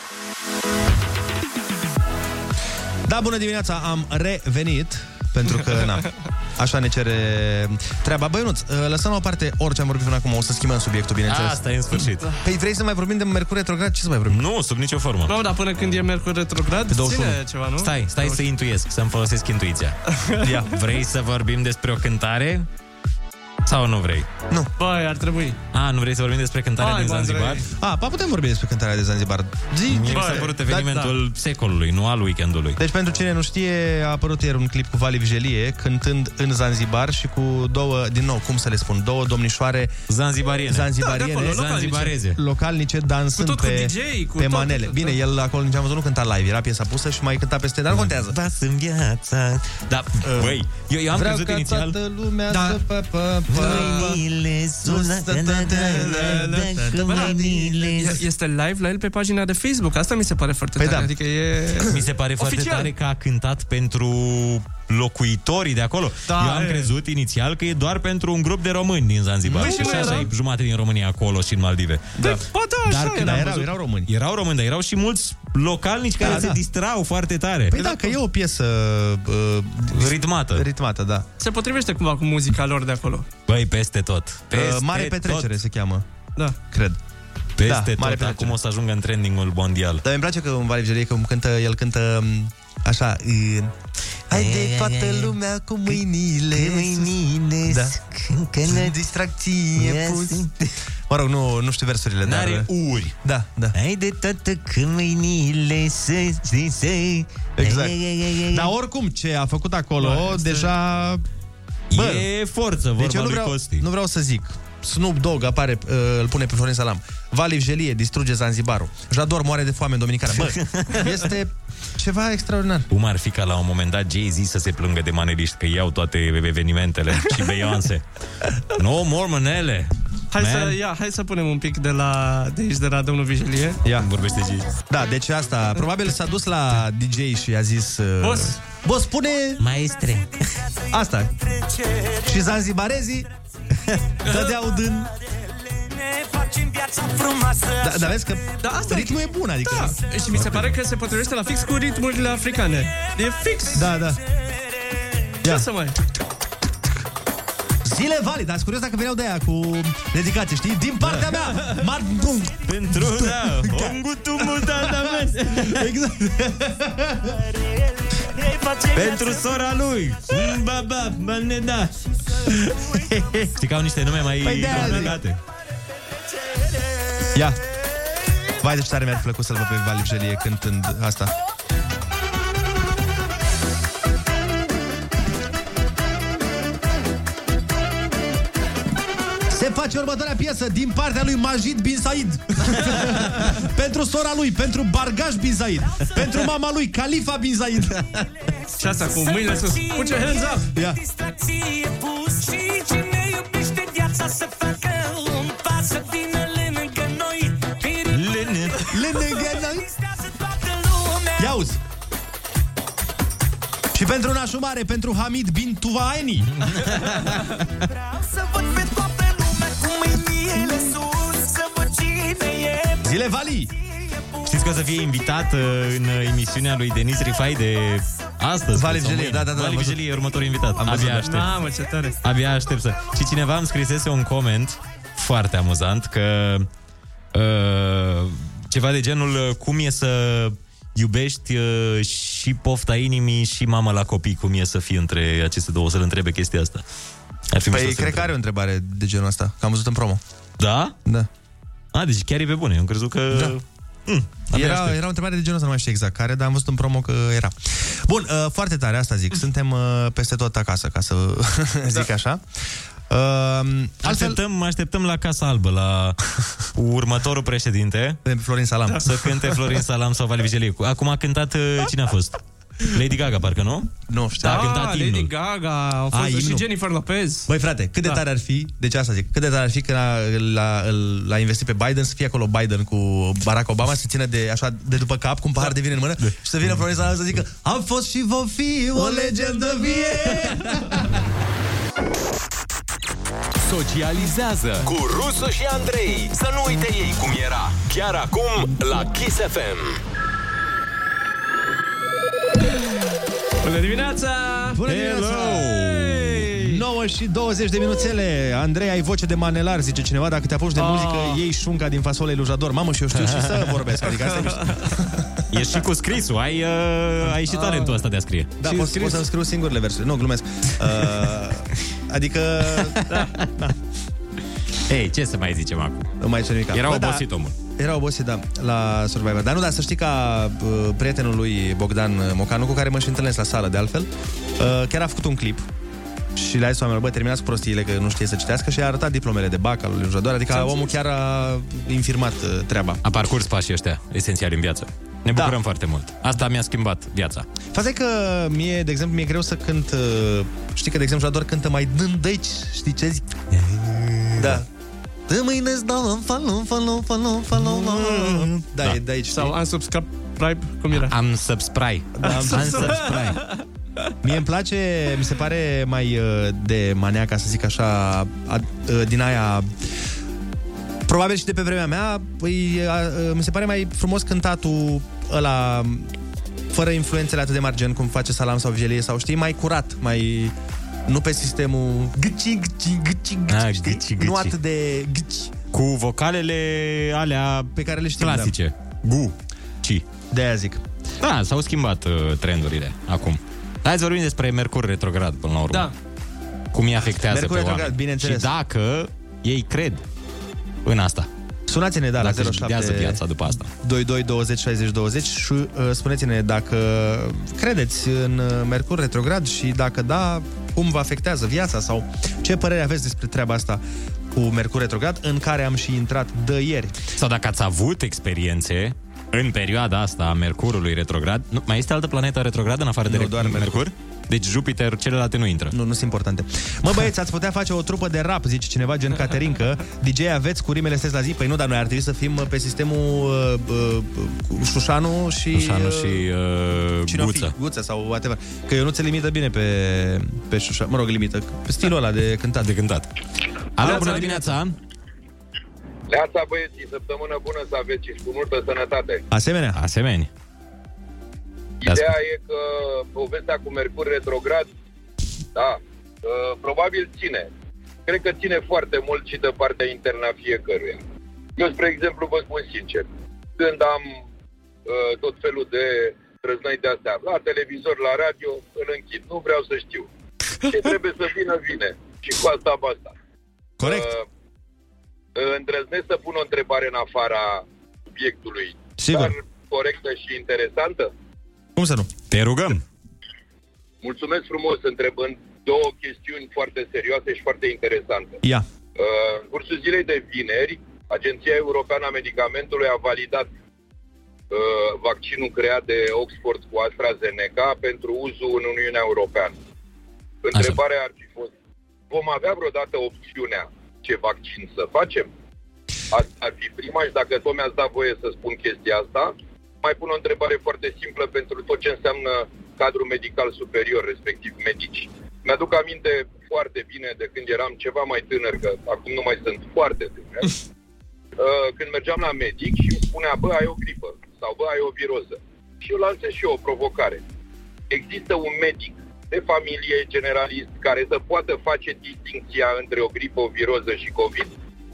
Da, bună dimineața, am revenit pentru că, na, așa ne cere treaba. Băi, Ionuț, lăsăm la o parte orice am vorbit până acum, o să schimbăm subiectul, bineînțeles. Asta e în sfârșit. Păi vrei să mai vorbim de Mercur retrograd? Ce să mai vorbim? Nu, sub nicio formă. Nu, dar până când e Mercur retrograd, Pe 21. ține ceva, nu? Stai, stai să intuiesc, să-mi folosesc intuiția. (laughs) Ia. Vrei să vorbim despre o cântare? Sau nu vrei? Nu. Băi, ar trebui. A, nu vrei să vorbim despre cântarea Hai, din mă, Zanzibar? Andrei. A, pa, putem vorbi despre cântarea de Zanzibar. Zi, Mie mi zi. s-a părut Da, evenimentul secolului, nu al weekendului. Deci pentru cine nu știe, a apărut ieri un clip cu Vali Vigelie cântând în Zanzibar și cu două, din nou, cum să le spun, două domnișoare Zanzibariene. zanzibariene, Da, de acolo, localnice. Zanzibareze. localnice dansând Cu tot, cu pe, DJ, cu pe tot, manele. tot, Bine, da. el acolo nici am văzut, nu cânta live, era piesa pusă și mai cânta peste, dar nu contează. Vas în viața. Da, băi, eu, eu am Vreau crezut ca inițial... toată lumea Da. să pă, pă, pă. Mâinile sus, Sus, da, da, Bă, da, e- Este live la el pe pagina de Facebook. Asta mi se pare foarte tare. Adică e... (coughs) Mi se pare foarte Oficial. tare că a cântat pentru locuitorii de acolo. Da, Eu am e. crezut inițial că e doar pentru un grup de români din Zanzibar. Păi și și nu așa era? e jumate din România acolo și în Maldive. Da. Poate așa Dar când era. am erau- văzut- erau români. Erau români, dar erau și mulți localnici care Da, se da. distrau foarte tare. Păi da, că e o piesă uh, ritmată. Ritmată, da. Se potrivește cumva cu muzica lor de acolo. Băi, peste tot. Peste Uh, mare petrecere tot. se cheamă. Da. Cred. Peste Da, tot. mare Acum petrecere. o să ajungă în trendingul mondial. Dar îmi place că în Vale Vigelie, cum cântă, el cântă m, așa, în... Haide toată lumea cu mâinile Cu mâinile Da. Că ne distracție pus. Mă rog, nu, nu știu versurile N-are dar... uri. Da, da. Haide toată cu mâinile să, să, să... Exact Dar oricum, ce a făcut acolo, Bă, este- deja... E forță, vorba deci eu nu lui vreau, Costi. nu vreau să zic Snoop Dogg apare, uh, îl pune pe Florin Salam Vali Vigelie distruge Zanzibarul Jador moare de foame în Dominicană Bă, (laughs) este ceva extraordinar Cum ar fi ca la un moment dat Jay-Z să se plângă de maneliști că iau toate evenimentele și Beyoncé. (laughs) No more manele. Hai Man. să, ia, hai să punem un pic de, la, de aici, de la domnul Vigelie. Ia. Vorbește Gigi. Da, deci asta, probabil s-a dus la DJ și a zis... Uh, Boss. Boss, spune... Maestre. Asta. Și zanzibarezii (laughs) dădeau din... Da, dar vezi că Da, asta ritmul e bun, adică... Da. Și mi se pare că se potrivește la fix cu ritmurile africane. E fix. Da, da. Ce Ia. să mai... Zile Vali, dar sunt curios dacă veneau de aia cu dedicație, știi? Din partea mea! Mar... Pentru, da, ongutumul (laughs) Exact. (laughs) Pentru sora lui. Baba, baneda. (laughs) Știi că au niște nume mai Păi de-aia zic. complicate. Ia. Vai, de ce tare mi-ar plăcut să-l văd pe Vali Vigelie cântând asta. Face următoarea piesă din partea lui Majid Bin Said. (laughs) pentru sora lui, pentru Bargaj Bin Said, pentru mama lui, Khalifa Bin Said. Și asta cu mâinile sus. Put your hands up! Ia. Lângă noi. Ia uzi. Și pentru nașul mare, pentru Hamid bin Tuvaeni. Zile Vali. Știți că o să fie invitat uh, în uh, emisiunea lui Denis Rifai de astăzi. Vali sau Vigelie, mâine. da, da, da, am Vali văzut. Vigelie e următorul invitat. Am văzut, Abia da. aștept. Mamă, ce tare. Abia aștept să... Și cineva îmi scrisese un coment foarte amuzant că uh, ceva de genul uh, cum e să iubești uh, și pofta inimii și mama la copii, cum e să fie între aceste două, să-l întrebe chestia asta. Ar fi mișto Păi să cred că are o întrebare de genul ăsta, că am văzut în promo. Da? Da. A, deci chiar e pe bune. Eu am crezut că... Da. Mm, abia Era, aștept. era o întrebare de genul ăsta, nu mai știu exact care, dar am văzut în promo că era. Bun, uh, foarte tare, asta zic. Suntem uh, peste tot acasă, ca să (laughs) zic așa. Uh, altfel, Așteptăm, așteptăm la Casa Albă, la (laughs) următorul președinte. Florin Salam. Să cânte Florin Salam sau Vali Vigelie. Acum a cântat, uh, cine a fost? Lady Gaga, parcă nu? Nu știu. Da, a Ah, cântat Lady imnul. Gaga, au fost A, și imnul. Jennifer Lopez. Băi frate, cât de Da. tare ar fi, deci asta zic, cât de tare ar fi că l-a, l-a, l-a investit pe Biden, să fie acolo Biden cu Barack Obama, să țină de, așa, de după cap, cu un pahar de vin în mână și să vină Florin Salam să zică Am fost și vom fi o legendă vie! Socializează cu Rusu și Andrei. Să nu uite ei cum era. Chiar acum la Kiss FM. Bună dimineața! Bună dimineața! 9 și 20 de minuțele Andrei, ai voce de manelar, zice cineva Dacă te apuci de Ah. muzică, iei șunca din fasolei lui Jador Mamă, și eu știu și să (laughs) vorbesc Adică asta e mișto. Ești și cu scrisul, ai, uh, ai și talentul ăsta de a scrie. Da, Și pot, scris. pot să-mi scriu singurele versuri Nu, glumesc uh, Adică, (laughs) da, da Ei, ce să mai zicem acum? Nu mai zice nimic Era Bă, obosit da, omul. Era obosit, da, la Survivor Dar nu, dar să știi ca uh, prietenul lui Bogdan Mocanu Cu care mă și întâlnesc la sală, de altfel uh, Chiar a făcut un clip și le-a zis oamenilor, bă, terminați cu prostiile că nu știe să citească și a arătat diplomele de bac al lui Jador, adică Ți-am omul zis. chiar a infirmat uh, treaba. A parcurs pașii ăștia, esențiali în viață. Ne Da. bucurăm foarte mult. Asta mi-a schimbat viața. Faza e că mie, de exemplu, mi-e greu să cânt, uh, știi că, de exemplu, Jador cântă mai dând aici, știi ce zic? Da. De mâine îți dau un follow, follow, follow, follow. Da, Da. e de aici. Sau unsubscribe, cum era? Am subscribe. Da, am Am subscribe. Mie îmi place, mi se pare mai uh, de maniaca, să zic așa, a, uh, din aia... Probabil și de pe vremea mea, păi, a, a, mi se pare mai frumos cântatul ăla fără influențele atât de mari, gen cum face Salam sau Vigelie, sau știi, mai curat, mai... Nu pe sistemul gâci, gâci, gâci, gâci, Ah, știi? gâci, gâci. Nu atât de gâci. Cu vocalele alea pe care le știm, clasice. Gu, ci. De aia zic. Da, s-au schimbat uh, trendurile acum. Hai să vorbim despre Mercur retrograd până la urmă. Da. Cum îi afectează Mercur pe retrograd, oameni. bineînțeles. Și dacă ei cred în asta. Sunați-ne, da, Dacă la își 07 ghidează viața după asta. 22 20 60 20 și uh, spuneți-ne dacă credeți în uh, Mercur retrograd și dacă da, cum vă afectează viața sau ce părere aveți despre treaba asta cu Mercur retrograd în care am și intrat de ieri. Sau dacă ați avut experiențe în perioada asta a Mercurului retrograd, nu, mai este altă planetă retrogradă în afară de Nu, re- doar Mercur. Mercur? Deci Jupiter, celelalte nu intră. Nu, nu sunt importante. Mă băieți, ați putea face o trupă de rap, zice cineva, gen (laughs) Caterincă. DJ aveți cu rimele sunteți la zi? Păi nu, dar noi ar trebui să fim uh, pe sistemul uh, uh, cu Șușanu și... Șușanu uh, și uh, Cine o fi? Guță. Guță sau whatever. Că eu nu ți limită bine pe, pe Șușanu. Mă rog, limită. Pe stilul ăla de cântat. De cântat. Alo, bună dimineața! Leața băieții, săptămână bună să aveți și cu multă sănătate. Asemenea? Asemenea. Ideea e că povestea cu Mercur retrograd, da, uh, probabil ține. Cred că ține foarte mult și de partea internă a fiecăruia. Eu, spre exemplu, vă spun sincer, când am uh, tot felul de răznăi de astea, la televizor, la radio, îl închid. Nu vreau să știu. Ce trebuie să vină, vine. Și cu asta, basta. Corect. Uh, îndrăznesc să pun o întrebare în afara subiectului, Sigur. dar corectă și interesantă. Cum să nu? Te rugăm! Mulțumesc frumos întrebând două chestiuni foarte serioase și foarte interesante. Ia. Uh, În cursul zilei de vineri, Agenția Europeană a Medicamentului a validat uh, vaccinul creat de Oxford cu AstraZeneca pentru uzul în Uniunea Europeană. Întrebarea ar fi fost, vom avea vreodată opțiunea ce vaccin să facem? Asta ar fi prima și dacă tot mi-ați dat voie să spun chestia asta, mai pun o întrebare foarte simplă pentru tot ce înseamnă cadrul medical superior, respectiv medici. Mi-aduc aminte foarte bine de când eram ceva mai tânăr, că acum nu mai sunt foarte tânăr, uh, când mergeam la medic și îmi spunea, bă, ai o gripă sau bă, ai o viroză. Și eu lansez și eu o provocare. Există un medic de familie generalist care să poată face distinția între o gripă, o viroză și COVID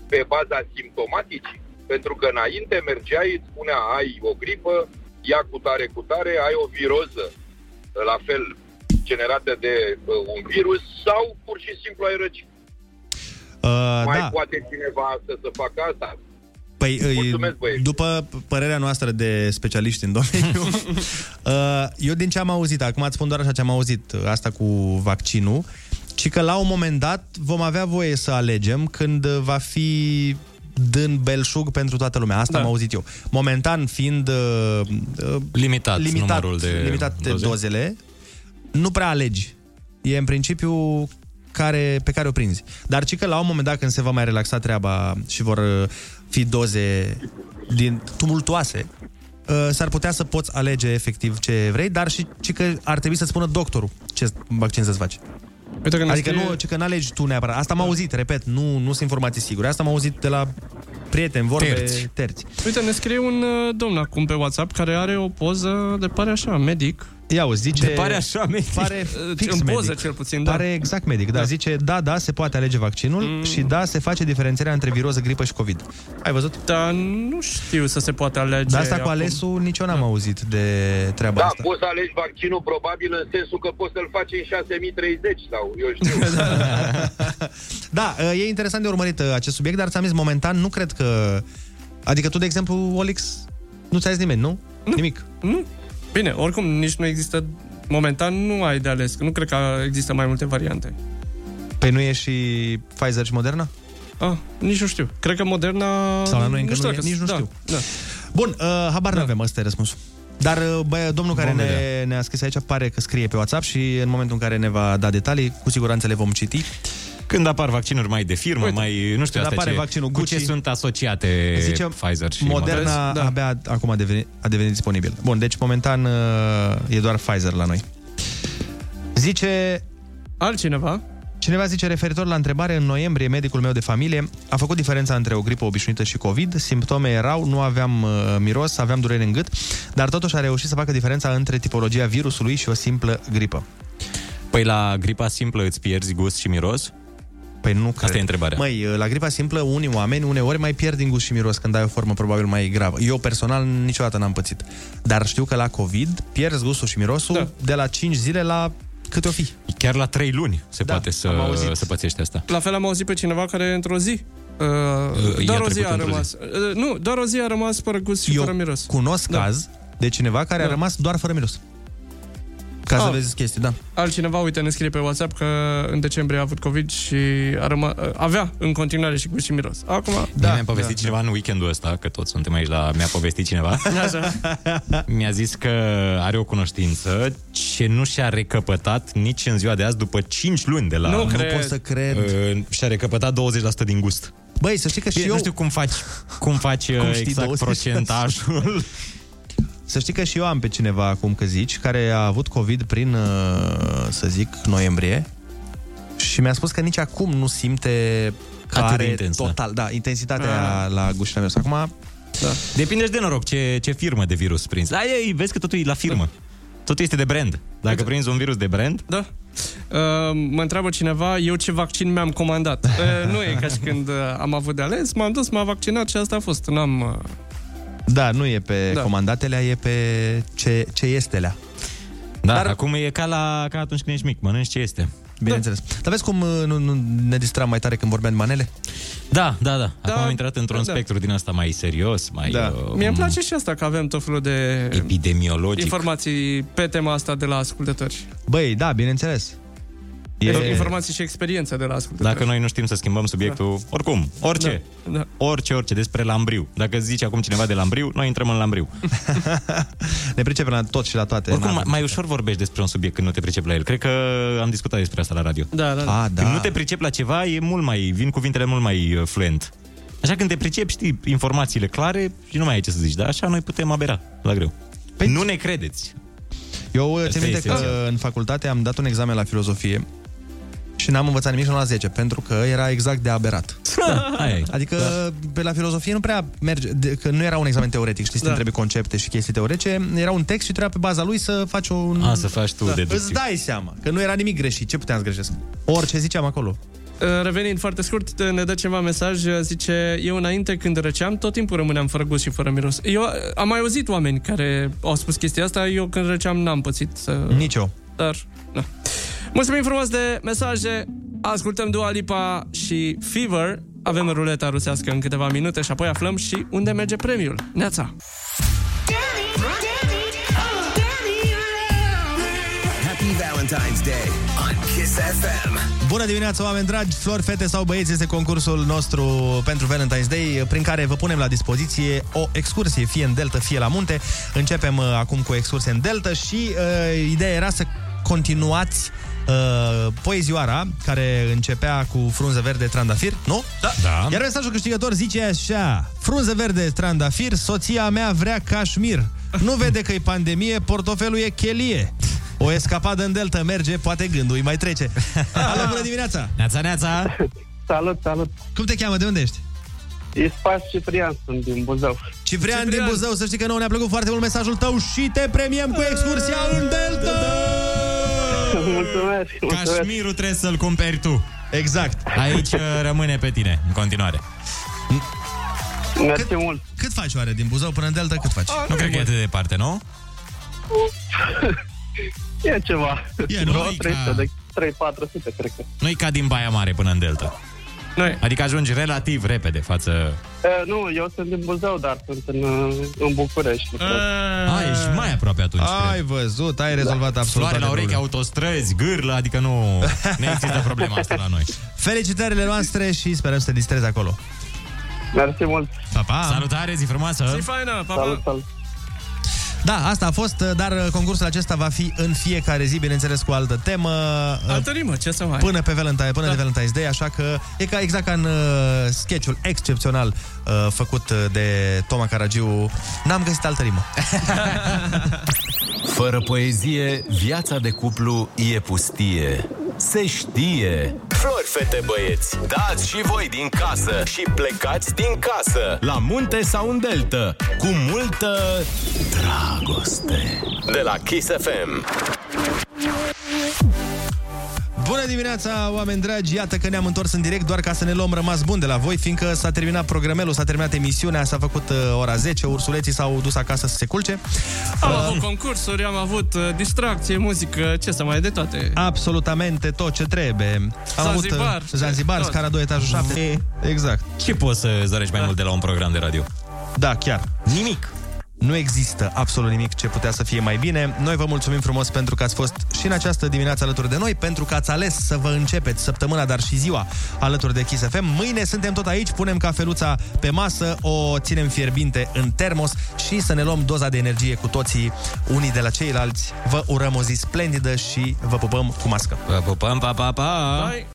pe baza simptomaticii? Pentru că înainte mergeai, îți spunea, ai o gripă, ia cu tare, cu tare, ai o viroză, la fel, generată de uh, un virus, sau pur și simplu ai răci. Uh, Mai da. poate cineva să, să facă asta? Păi, îi- Mulțumesc, băieți. după părerea noastră de specialiști în domeniu, (laughs) uh, eu din ce am auzit, acum îți spun doar așa ce am auzit, uh, asta cu vaccinul, ci că la un moment dat vom avea voie să alegem când uh, va fi dând belșug pentru toată lumea. Asta Da. am auzit eu. Momentan fiind uh, uh, Limitat, limitat, numărul de limitat de doze. dozele, nu prea alegi. E în principiu care, pe care o prinzi. Dar ci că la un moment dat când se va mai relaxa treaba și vor uh, fi doze din tumultoase, uh, s-ar putea să poți alege efectiv ce vrei, dar și ci că ar trebui să spună doctorul ce vaccin să-ți faci. Uite că ne Adică scrie- nu, ci că n-alegi tu neapărat. Asta am auzit, repet, nu, nu sunt informații sigure. Asta am auzit de la prieteni, vorbe Terți. terți. Uite, ne scrie un uh, domn acum pe WhatsApp care are o poză de pare așa, medic. Ia uzi, zice... De pare așa medic. Pare fix în medic. poză cel puțin, da. Pare exact medic, da. Zice, da, da, se poate alege vaccinul mm. și da, se face diferențierea între viroză, gripă și COVID. Ai văzut? Dar nu știu să se poate alege Dar asta cu acum. alesul nici eu n-am auzit de treaba Da, asta. poți să alegi vaccinul probabil în sensul că poți să-l faci în 6030 sau eu știu. (laughs) (laughs) Da, e interesant de urmărit uh, acest subiect, dar ți-am zis, momentan nu cred că... Adică tu, de exemplu, Olix, nu ți-a zis nimeni, nu? Nimic. Nu. Bine, oricum, nici nu există... Momentan nu ai de ales. Nu cred că există mai multe variante. Păi nu e și Pfizer și Moderna? Ah, nici nu știu. Cred că Moderna... Sau la noi încă nu, știu e, dacă- nici nu da, știu. Da. Bun, uh, habar da. n-avem, ăsta e răspunsul. Dar uh, bă, domnul care Vom ne, vedea. ne-a scris aici pare că scrie pe WhatsApp și în momentul în care ne va da detalii, cu siguranță le vom citi. Când apar vaccinuri mai de firmă, Uite, mai, nu știu, când astea apare ce, vaccinul cu ce Gucci. sunt asociate Zice, Pfizer și Moderna Moderna. da. abia acum a devenit, a devenit disponibil. Bun, deci momentan uh, e doar Pfizer la noi. Zice... Altcineva? Cineva zice, referitor la întrebare, în noiembrie medicul meu de familie a făcut diferența între o gripă obișnuită și COVID. Simptome erau, nu aveam uh, miros, aveam durere în gât, dar totuși a reușit să facă diferența între tipologia virusului și o simplă gripă. Păi la gripa simplă îți pierzi gust și miros? Păi nu Asta cred. e întrebarea. Măi, la gripa simplă, unii oameni uneori mai pierd din gust și miros când ai o formă probabil mai gravă. Eu personal niciodată n-am pățit. Dar știu că la COVID pierzi gustul și mirosul da. de la 5 zile la câte o fi. Chiar la 3 luni se Da, poate să, am auzit. să pățești asta. La fel am auzit pe cineva care într-o zi Uh, i-a doar o trecut zi a într-o rămas. Uh, nu, doar o zi a rămas fără gust și Eu fără miros. cunosc Da. caz de cineva care a Da. rămas doar fără miros. Ca să Ah. vezi chestii, da. Altcineva, uite, ne scrie pe WhatsApp că în decembrie a avut COVID și a răma, avea în continuare și gust și miros. Acum, Da, mi-a povestit da, cineva în weekendul ăsta, că toți suntem aici la... Mi-a povestit cineva. Așa. (laughs) Mi-a zis că are o cunoștință ce nu și-a recăpătat nici în ziua de azi după 5 luni de la... Nu Nu cred. pot să cred. Uh, și-a recăpătat 20% din gust. Băi, să știi că și Bine, eu... Nu știu cum faci, cum faci Cum cum știi exact 20%? procentajul. (laughs) Să știi că și eu am pe cineva acum că zici, care a avut COVID prin, uh, să zic, noiembrie și mi-a spus că nici acum nu simte că Atât de are intens, da. total, da, intensitatea ah. la gust și la miros. Acum, da. Depinde și de noroc ce, ce firmă de virus prinzi. Ai, ei, vezi că totul e la firmă. Totul este de brand. Dacă prinzi un virus de brand, Da. Uh, mă întreabă cineva, eu ce vaccin mi-am comandat. Uh, nu e ca și când uh, am avut de ales, m-am dus, m-am vaccinat și asta a fost. N-am... Uh... da, nu e pe Da. da. comandatele, e pe ce, ce este lea. da, Dar... acum e ca, la, ca atunci când ești mic, mănânci ce este. Bineînțeles. Da. Dar vezi cum uh, nu, nu ne distram mai tare când vorbeam de manele? Da, da, da. Da, Acum am intrat într-un da. spectru din asta mai serios, mai Da. uh, Mie îmi place și asta că avem tot felul de epidemiologic. informații pe tema asta de la ascultători. Băi, da, bineînțeles. E... Informații și experiență de la ascultători. Dacă noi nu știm să schimbăm subiectul, da. oricum, orice. Da, da. Orice, orice, despre lambriu. Dacă zice acum cineva de lambriu, noi intrăm în lambriu. (laughs) Ne pricepem la tot și la toate. Oricum, mai, N-avem- mai ușor vorbești despre un subiect când nu te pricepi la el. Cred că am discutat despre asta la radio. Da, da, da. A, da. Când nu te pricepi la ceva, e mult mai, vin cuvintele mult mai uh, fluent. Așa când te pricepi, știi informațiile clare și nu mai ai ce să zici. Dar așa noi putem abera la greu. Păi... Nu ne credeți. Eu uh, Asta țin e minte că esențial. în facultate am dat un examen la filozofie și n-am învățat nimic și am luat 10, pentru că era exact de aberat. (laughs) Aia e. Adică da. pe la filozofie nu prea merge, de, că nu era un examen teoretic, știi, să te Da. întrebi concepte și chestii teoretice, era un text și trebuia pe baza lui să faci un... A, să faci tu deducții. Îți dai seama că nu era nimic greșit, ce puteam să greșesc? Orice ziceam acolo. Uh, Revenind foarte scurt, ne dă ceva mesaj, uh, zice, eu înainte când răceam, tot timpul rămâneam fără gust și fără miros. Eu uh, am mai auzit oameni care au spus chestia asta, eu când răceam n-am pățit să... Nici eu. Dar, da. Mulțumim frumos de mesaje, ascultăm Dua Lipa și Fever, avem ruleta rusească în câteva minute și apoi aflăm și unde merge premiul. Neața! Happy Valentine's Day on Kiss FM. Bună dimineața, oameni dragi! Flori, fete sau băieți este concursul nostru pentru Valentine's Day, prin care vă punem la dispoziție o excursie, fie în delta, fie la munte. Începem uh, acum cu o excursie în delta și uh, ideea era să continuați uh, poezioara care începea cu frunză verde trandafir, nu? Da. Da. Iar mesajul câștigător zice așa Frunză verde trandafir, soția mea vrea cașmir Nu vede că e pandemie, portofelul e chelie O escapadă în delta merge, poate gândul îi mai trece Alo, bună dimineața! Neața, neața! Salut, salut! Cum te cheamă? De unde ești? Ispas Ciprian, sunt din Buzău. Ciprian, Ciprian din Buzău, să știi că nouă ne-a plăcut foarte mult mesajul tău și te premiem cu excursia în delta! Mulțumesc, mulțumesc. Cașmirul trebuie să-l cumperi tu. Exact. Aici (laughs) uh, rămâne pe tine, în continuare. Mersi mult. Cât faci oare din Buzău până în delta? Cât faci? Nu cred că e atât de departe, nu? (laughs) E ceva. E, Vreo nu, e 300 ca- de 3-400, cred că. Nu-i ca din Baia Mare până în Delta. Noi. Adică ajungi relativ repede față... Uh, nu, eu sunt din Buzău, dar sunt în, uh, în București. A, ești mai aproape atunci, Ai cred. văzut, ai rezolvat absolut Floare la toate urechi, probleme. autostrăzi, gârlă, adică nu, nu există problema asta la noi. (laughs) Felicitările noastre și sperăm să te distrezi acolo. Mersi mult. Pa, pa! Salutare, zi frumoasă! Zi faină, pa, Salut, pa. salut. Da, asta a fost, dar concursul acesta va fi în fiecare zi, bineînțeles, cu altă temă. Altă rimă, ce să mai... Până pe Valentine, până da. de Valentine's Day, așa că e ca exact ca în uh, sketchul excepțional uh, făcut de Toma Caragiu. N-am găsit altă rimă. (laughs) Fără poezie, viața de cuplu e pustie. Se știe! Flori, fete, băieți, dați și voi din casă și plecați din casă. La munte sau în delta, cu multă dragoste. De la Kiss FM. Bună dimineața, oameni dragi! Iată că ne-am întors în direct doar ca să ne luăm rămas bun de la voi, fiindcă s-a terminat programelul, s-a terminat emisiunea, s-a făcut uh, ora 10, ursuleții s-au dus acasă să se culce. Am uh, avut concursuri, am avut uh, distracție, muzică, ce să mai de toate. Absolutamente tot ce trebuie. Am Zanzibar, avut uh, Zanzibar, tot. scara 2, etajul 7. Exact. Ce poți să zărești mai mult de la un program de radio? Da, chiar. Nimic. Nu există absolut nimic ce putea să fie mai bine. Noi vă mulțumim frumos pentru că ați fost și în această dimineață alături de noi, pentru că ați ales să vă începeți săptămâna, dar și ziua alături de Kiss FM. Mâine suntem tot aici, punem cafeluța pe masă, o ținem fierbinte în termos și să ne luăm doza de energie cu toții unii de la ceilalți. Vă urăm o zi splendidă și vă pupăm cu mască. Vă pupăm, pa, pa, pa! Bye.